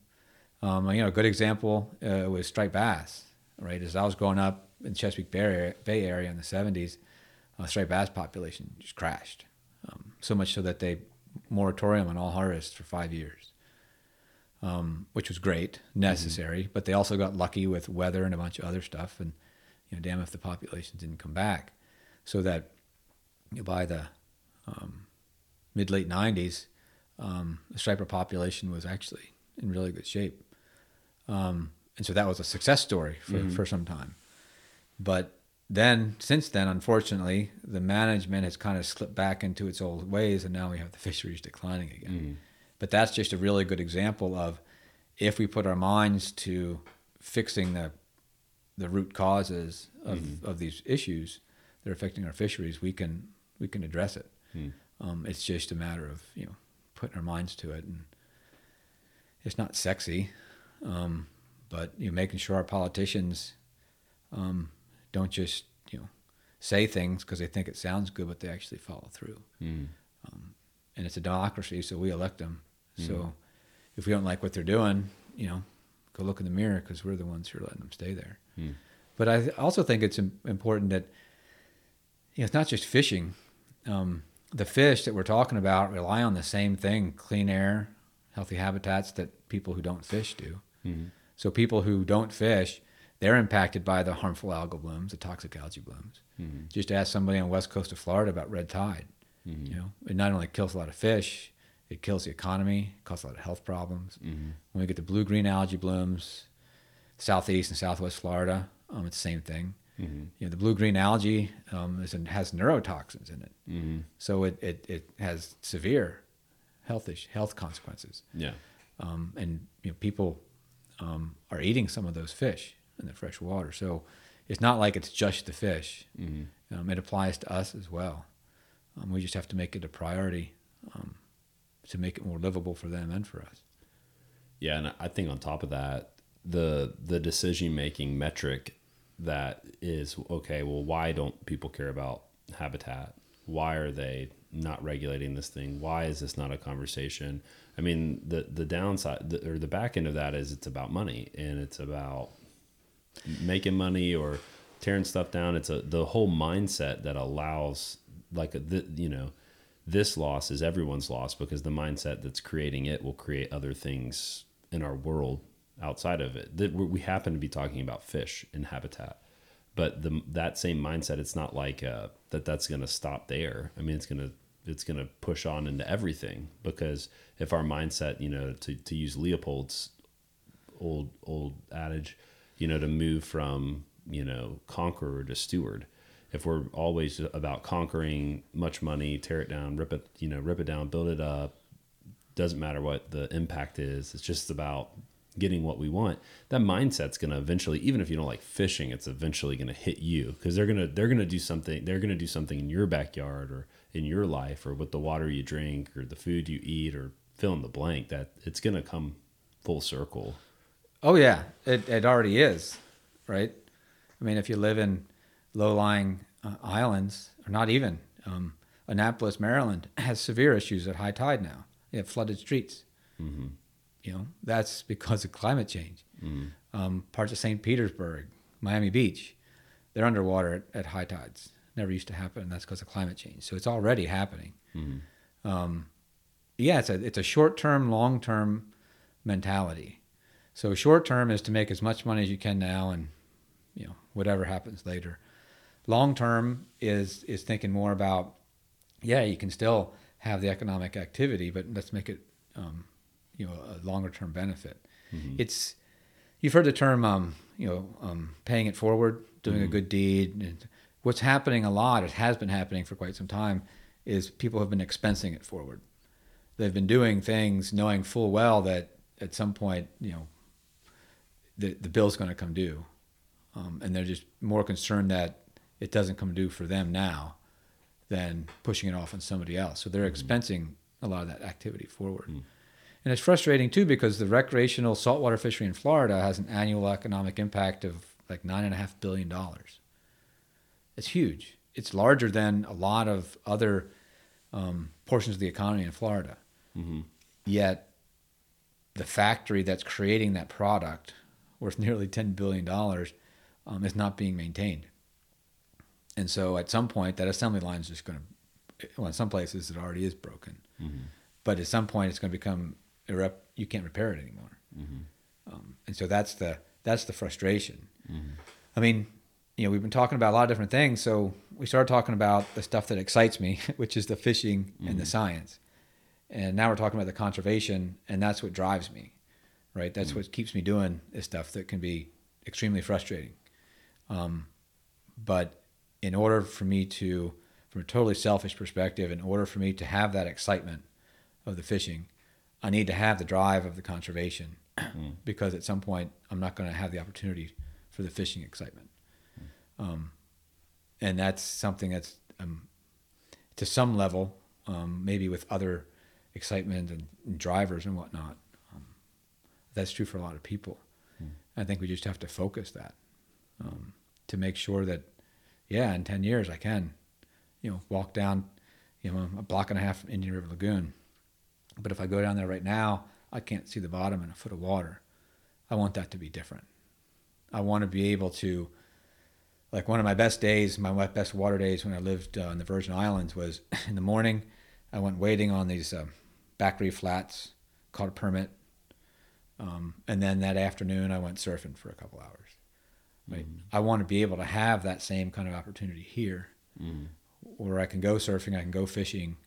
Um, you know, a good example uh, was striped bass. Right, as I was growing up in Chesapeake Bay area, Bay area in the '70s, uh, striped bass population just crashed. Um, so much so that they moratorium on all harvests for five years, um, which was great, necessary. But they also got lucky with weather and a bunch of other stuff, and you know, damn if the populations didn't come back. So that you know, by the um, mid late '90s, um, the striper population was actually in really good shape, um, and so that was a success story for, for some time. But then, since then, unfortunately, the management has kind of slipped back into its old ways, and now we have the fisheries declining again. But that's just a really good example of if we put our minds to fixing the the root causes of, of these issues that are affecting our fisheries, we can we can address it. Um, it's just a matter of you know putting our minds to it, and it's not sexy, um, but you know making sure our politicians um, don't just you know say things because they think it sounds good, but they actually follow through. Um, and it's a democracy, so we elect them. So mm-hmm. if we don't like what they're doing, you know, go look in the mirror because we're the ones who are letting them stay there. Hmm. But I also think it's important that you know it's not just fishing. Um, the fish that we're talking about rely on the same thing: clean air, healthy habitats that people who don't fish do. Mm-hmm. So people who don't fish, they're impacted by the harmful algal blooms, the toxic algae blooms. Mm-hmm. Just ask somebody on the west coast of Florida about red tide. You know, it not only kills a lot of fish, it kills the economy, causes a lot of health problems. When we get the blue green algae blooms, southeast and southwest Florida, um, it's the same thing. You know, the blue green algae um, is has neurotoxins in it, so it, it, it has severe health ish, health consequences. Yeah. Um, and you know, people um, are eating some of those fish in the fresh water, so it's not like it's just the fish. Um, it applies to us as well. Um, we just have to make it a priority um, to make it more livable for them and for us. Yeah, and I think on top of that, the the decision making metric that is okay. Well, why don't people care about habitat? Why are they not regulating this thing? Why is this not a conversation? I mean, the the downside the, or the back end of that is it's about money and it's about making money or tearing stuff down. It's a the whole mindset that allows like the, you know this loss is everyone's loss because the mindset that's creating it will create other things in our world outside of it. That we we happen to be talking about fish and habitat, but the that same mindset, it's not like uh, that. That's going to stop there. I mean, it's going to it's going to push on into everything because if our mindset, you know, to to use Leopold's old old adage, you know, to move from you know conqueror to steward. If we're always about conquering, much money, tear it down, rip it, you know, rip it down, build it up, doesn't matter what the impact is. It's just about getting what we want, that mindset's going to eventually, even if you don't like fishing, it's eventually going to hit you because they're gonna they're gonna do something. They're gonna do something in your backyard or in your life or with the water you drink or the food you eat or fill in the blank. That it's going to come full circle. Oh yeah, it it already is, right? I mean, if you live in low-lying uh, islands, or not even, um, Annapolis, Maryland has severe issues at high tide now. They have flooded streets. Mm-hmm. You know, that's because of climate change. Mm-hmm. Um, parts of St. Petersburg, Miami Beach, they're underwater at, at high tides. Never used to happen, and that's because of climate change. So it's already happening. Mm-hmm. Um, yeah, it's a it's a short term, long term mentality. So short term is to make as much money as you can now, and you know whatever happens later. Long term is is thinking more about, yeah, you can still have the economic activity, but let's make it, um, you know, a longer term benefit. Mm-hmm. It's you've heard the term, um, you know, um, paying it forward, doing a Mhm. good deed. And what's happening a lot, it has been happening for quite some time, is people have been expensing it forward. They've been doing things knowing full well that at some point, you know, the the bill's going to come due, um, and they're just more concerned that it doesn't come due for them now than pushing it off on somebody else. So they're expensing a lot of that activity forward. And it's frustrating too because the recreational saltwater fishery in Florida has an annual economic impact of like nine and a half billion dollars. It's huge. It's larger than a lot of other um, portions of the economy in Florida. Mm-hmm. Yet, the factory that's creating that product, worth nearly ten billion dollars, um, is not being maintained. And so, at some point, that assembly line is just going to. Well, in some places, it already is broken. Mm-hmm. But at some point, it's going to become irrep- you can't repair it anymore. Mm-hmm. Um, and so that's the that's the frustration. Mm-hmm. I mean, you know, we've been talking about a lot of different things. So we started talking about the stuff that excites me, which is the fishing and the Mhm. science. And now we're talking about the conservation, and that's what drives me, right? That's what keeps me doing this stuff that can be extremely frustrating. Um, but in order for me to, from a totally selfish perspective, in order for me to have that excitement of the fishing, I need to have the drive of the conservation because at some point I'm not going to have the opportunity for the fishing excitement. Um, and that's something that's um, to some level, um, maybe with other excitement and, and drivers and whatnot. Um, that's true for a lot of people. I think we just have to focus that um, to make sure that, yeah, in 10 years I can, you know, walk down, you know, a block and a half from Indian River Lagoon. But if I go down there right now, I can't see the bottom in a foot of water. I want that to be different. I want to be able to, like one of my best days, my best water days when I lived uh, in the Virgin Islands was in the morning. I went wading on these uh, back reef flats, caught a permit, um, and then that afternoon I went surfing for a couple hours. Right. I want to be able to have that same kind of opportunity here, Mhm. where I can go surfing, I can go fishing,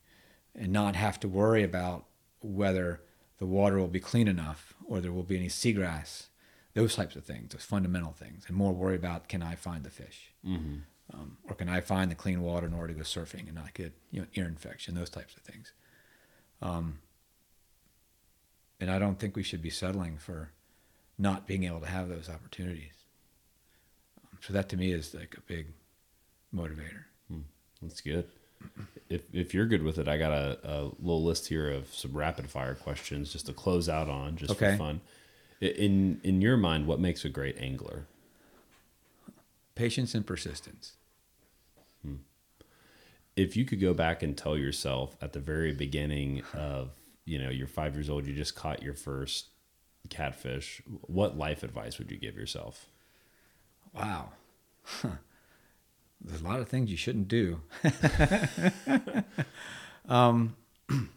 and not have to worry about whether the water will be clean enough or there will be any seagrass, those types of things, those fundamental things, and more worry about can I find the fish, Mhm. um, or can I find the clean water in order to go surfing and not get you know ear infection, those types of things. Um, and I don't think we should be settling for not being able to have those opportunities. So that to me is like a big motivator. Hmm. That's good. If if you're good with it, I got a, a little list here of some rapid fire questions just to close out on, just Okay. for fun. In in your mind, what makes a great angler? Patience and persistence. Hmm. If you could go back and tell yourself at the very beginning of you know you're five years old, you just caught your first catfish, what life advice would you give yourself? Wow. There's a lot of things you shouldn't do. um,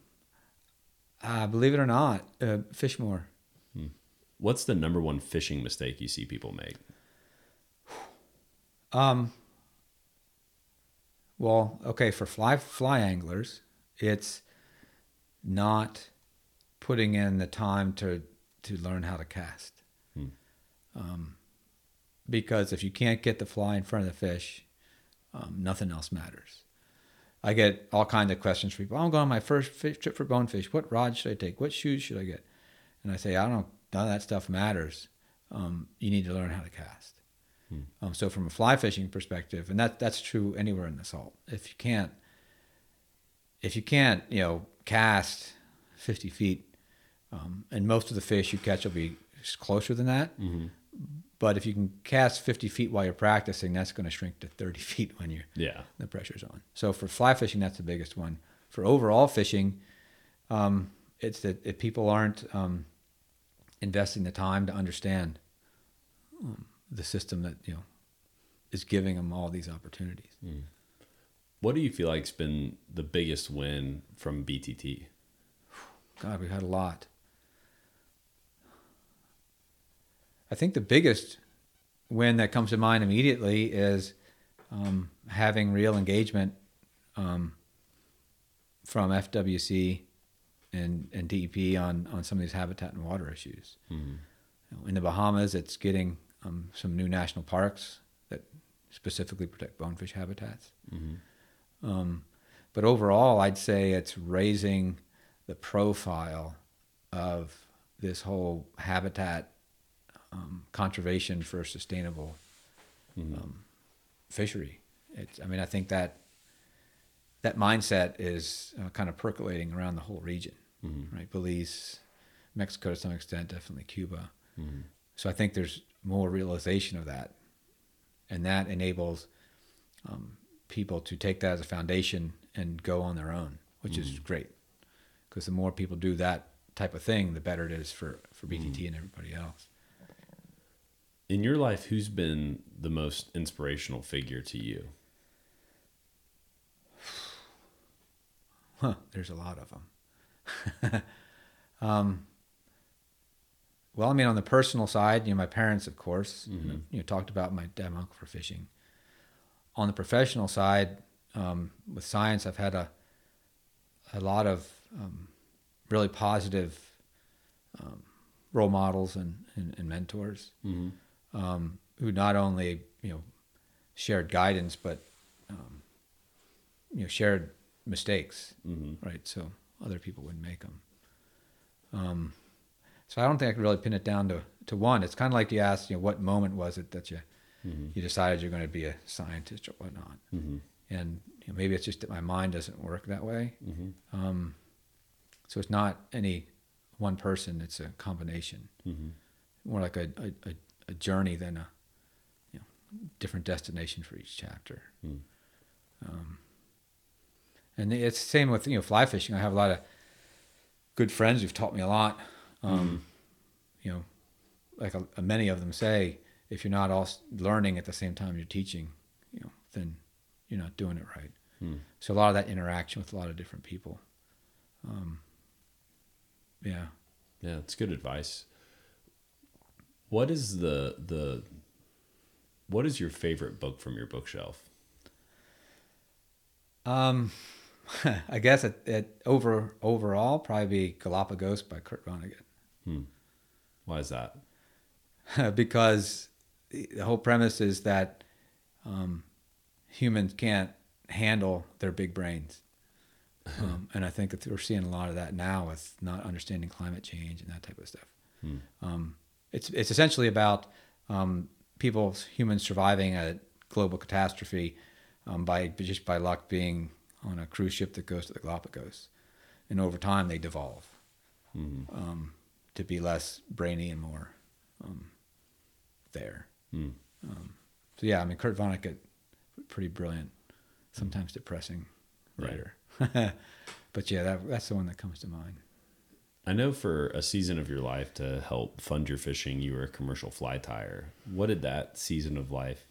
uh, believe it or not, uh, fish more. What's the number one fishing mistake you see people make? Um, well, okay, for fly fly anglers, it's not putting in the time to to learn how to cast. Hmm. Um, because if you can't get the fly in front of the fish, um, nothing else matters. I get all kinds of questions from people. I'm going on my first fish trip for bonefish. What rod should I take? What shoes should I get? And I say, I don't none of that stuff matters. Um, you need to learn how to cast. Um, so from a fly fishing perspective, and that that's true anywhere in the salt. If you can't, if you can't, you know, cast 50 feet, um, and most of the fish you catch will be closer than that. But if you can cast 50 feet while you're practicing, that's going to shrink to 30 feet when you're Yeah. the pressure's on. So for fly fishing, that's the biggest one. For overall fishing, um, it's that if people aren't um, investing the time to understand um, the system that you know is giving them all these opportunities. What do you feel like's been the biggest win from BTT? God, we've had a lot. I think the biggest win that comes to mind immediately is um, having real engagement um, from FWC and, and DEP on, on some of these habitat and water issues. You know, in the Bahamas, it's getting um, some new national parks that specifically protect bonefish habitats. Um, but overall, I'd say it's raising the profile of this whole habitat um, conservation for sustainable um, fishery. It's, I mean, I think that that mindset is uh, kind of percolating around the whole region, right? Belize, Mexico to some extent, definitely Cuba. So I think there's more realization of that, and that enables um, people to take that as a foundation and go on their own, which is great. Because the more people do that type of thing, the better it is for for BTT and everybody else. In your life, who's been the most inspirational figure to you? Huh, there's a lot of them. um, well, I mean, on the personal side, you know, my parents, of course, you know, talked about my dad and uncle for fishing. On the professional side, um, with science, I've had a a lot of um, really positive um, role models and, and, and mentors um, who not only you know shared guidance, but um, you know shared mistakes, right? So other people wouldn't make them. Um, so I don't think I could really pin it down to, to one. It's kind of like you asked, you know, what moment was it that you you decided you're going to be a scientist or whatnot? And you know, maybe it's just that my mind doesn't work that way. Um, so it's not any one person; it's a combination. More like a, a, a, a journey than a you know different destination for each chapter. Um, and it's the same with you know fly fishing. I have a lot of good friends who've taught me a lot. Um, You know, like a, many of them say, if you're not all learning at the same time you're teaching, you know, then you're not doing it right. So a lot of that interaction with a lot of different people. Um, yeah. Yeah, it's good advice. What is the the what is your favorite book from your bookshelf? Um, I guess it, it over overall probably be Galapagos by Kurt Vonnegut. Why is that? because the whole premise is that um, humans can't handle their big brains. Um, and I think that we're seeing a lot of that now with not understanding climate change and that type of stuff. Um, it's it's essentially about um, people, humans surviving a global catastrophe um, by just by luck being on a cruise ship that goes to the Galapagos, and over time they devolve um, to be less brainy and more um, there. Um, so yeah, I mean Kurt Vonnegut, pretty brilliant, sometimes depressing writer. but yeah, that, that's the one that comes to mind. I know for a season of your life to help fund your fishing, you were a commercial fly tier. What did that season of life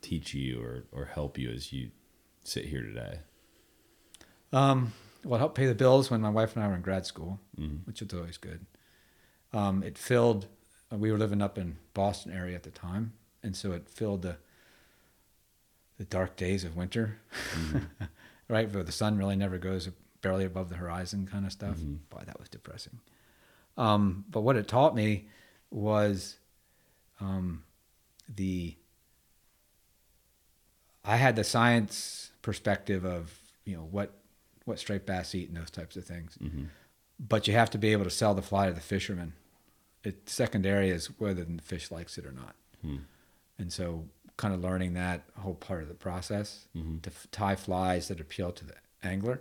teach you or, or help you as you sit here today? Um, well, it helped pay the bills when my wife and I were in grad school, which was always good. Um, it filled. uh, We were living up in Boston area at the time, and so it filled the the dark days of winter, right? Where the sun really never goes barely above the horizon, kind of stuff. Boy, that was depressing. Um, but what it taught me was um, the I had the science perspective of you know what what striped bass eat and those types of things, but you have to be able to sell the fly to the fisherman. it secondary is whether the fish likes it or not. And so, kind of learning that whole part of the process to f- tie flies that appeal to the angler,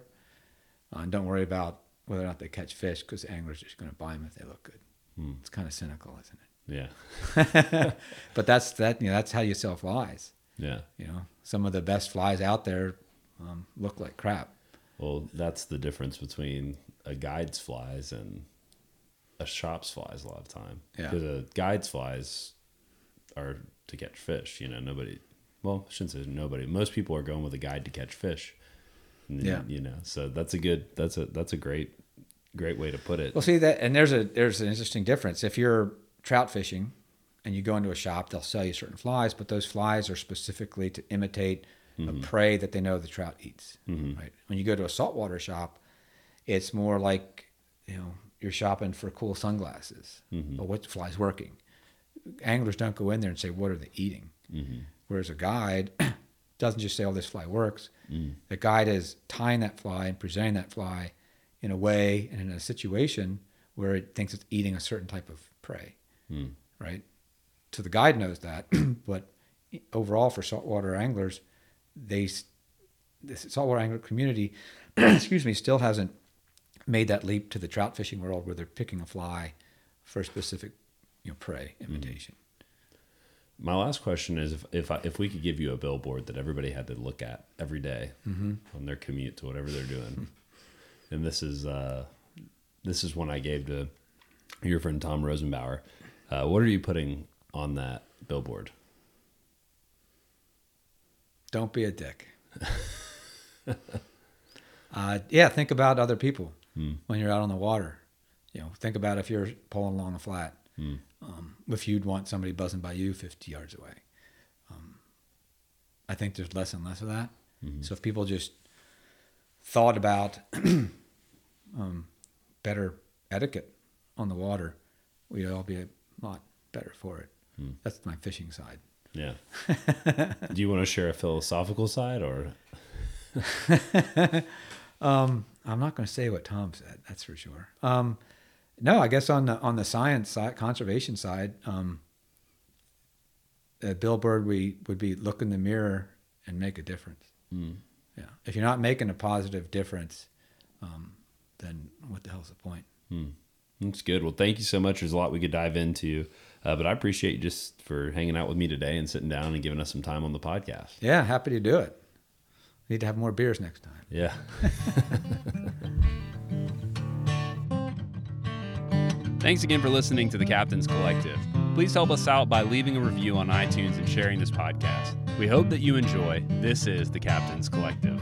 uh, and don't worry about whether or not they catch fish because angler's just going to buy them if they look good. It's kind of cynical, isn't it? Yeah. but that's that. You know, that's how you sell flies. Yeah. You know, some of the best flies out there um, look like crap. Well, that's the difference between a guide's flies and a shop's flies a lot of time. Yeah. Because a guide's flies are to catch fish. You know, nobody. Well, I shouldn't say nobody. Most people are going with a guide to catch fish. Yeah. You know, so that's a good. That's a that's a great great way to put it. Well, see that, and there's a there's an interesting difference. If you're trout fishing, and you go into a shop, they'll sell you certain flies, but those flies are specifically to imitate a mm-hmm. prey that they know the trout eats. Mm-hmm. Right. When you go to a saltwater shop, it's more like you know you're shopping for cool sunglasses. Mm-hmm. But what fly's working? Anglers don't go in there and say what are they eating. Whereas a guide doesn't just say, "Oh, this fly works." Mm. The guide is tying that fly and presenting that fly in a way and in a situation where it thinks it's eating a certain type of prey, mm. right? So the guide knows that, but overall for saltwater anglers, they the saltwater angler community, excuse me, still hasn't made that leap to the trout fishing world where they're picking a fly for a specific, you know, prey mm. imitation. My last question is if if, I, if we could give you a billboard that everybody had to look at every day on their commute to whatever they're doing, and this is uh, this is one I gave to your friend Tom Rosenbauer. Uh, what are you putting on that billboard? Don't be a dick. uh, yeah, think about other people when you're out on the water. You know, think about if you're pulling along a flat. Um, if you'd want somebody buzzing by you 50 yards away. Um, I think there's less and less of that. So if people just thought about um, better etiquette on the water, we'd all be a lot better for it. That's my fishing side. Yeah. Do you want to share a philosophical side or? Um, I'm not going to say what Tom said. That's for sure. Um, no, I guess on the on the science side, conservation side, um, uh, billboard, we would be look in the mirror and make a difference. Yeah. If you're not making a positive difference, um, then what the hell's the point? That's good. Well, thank you so much. There's a lot we could dive into, uh, but I appreciate you just for hanging out with me today and sitting down and giving us some time on the podcast. Yeah, happy to do it. Need to have more beers next time. Yeah. Thanks again for listening to the Captain's Collective. Please help us out by leaving a review on iTunes and sharing this podcast. We hope that you enjoy. This is the Captain's Collective.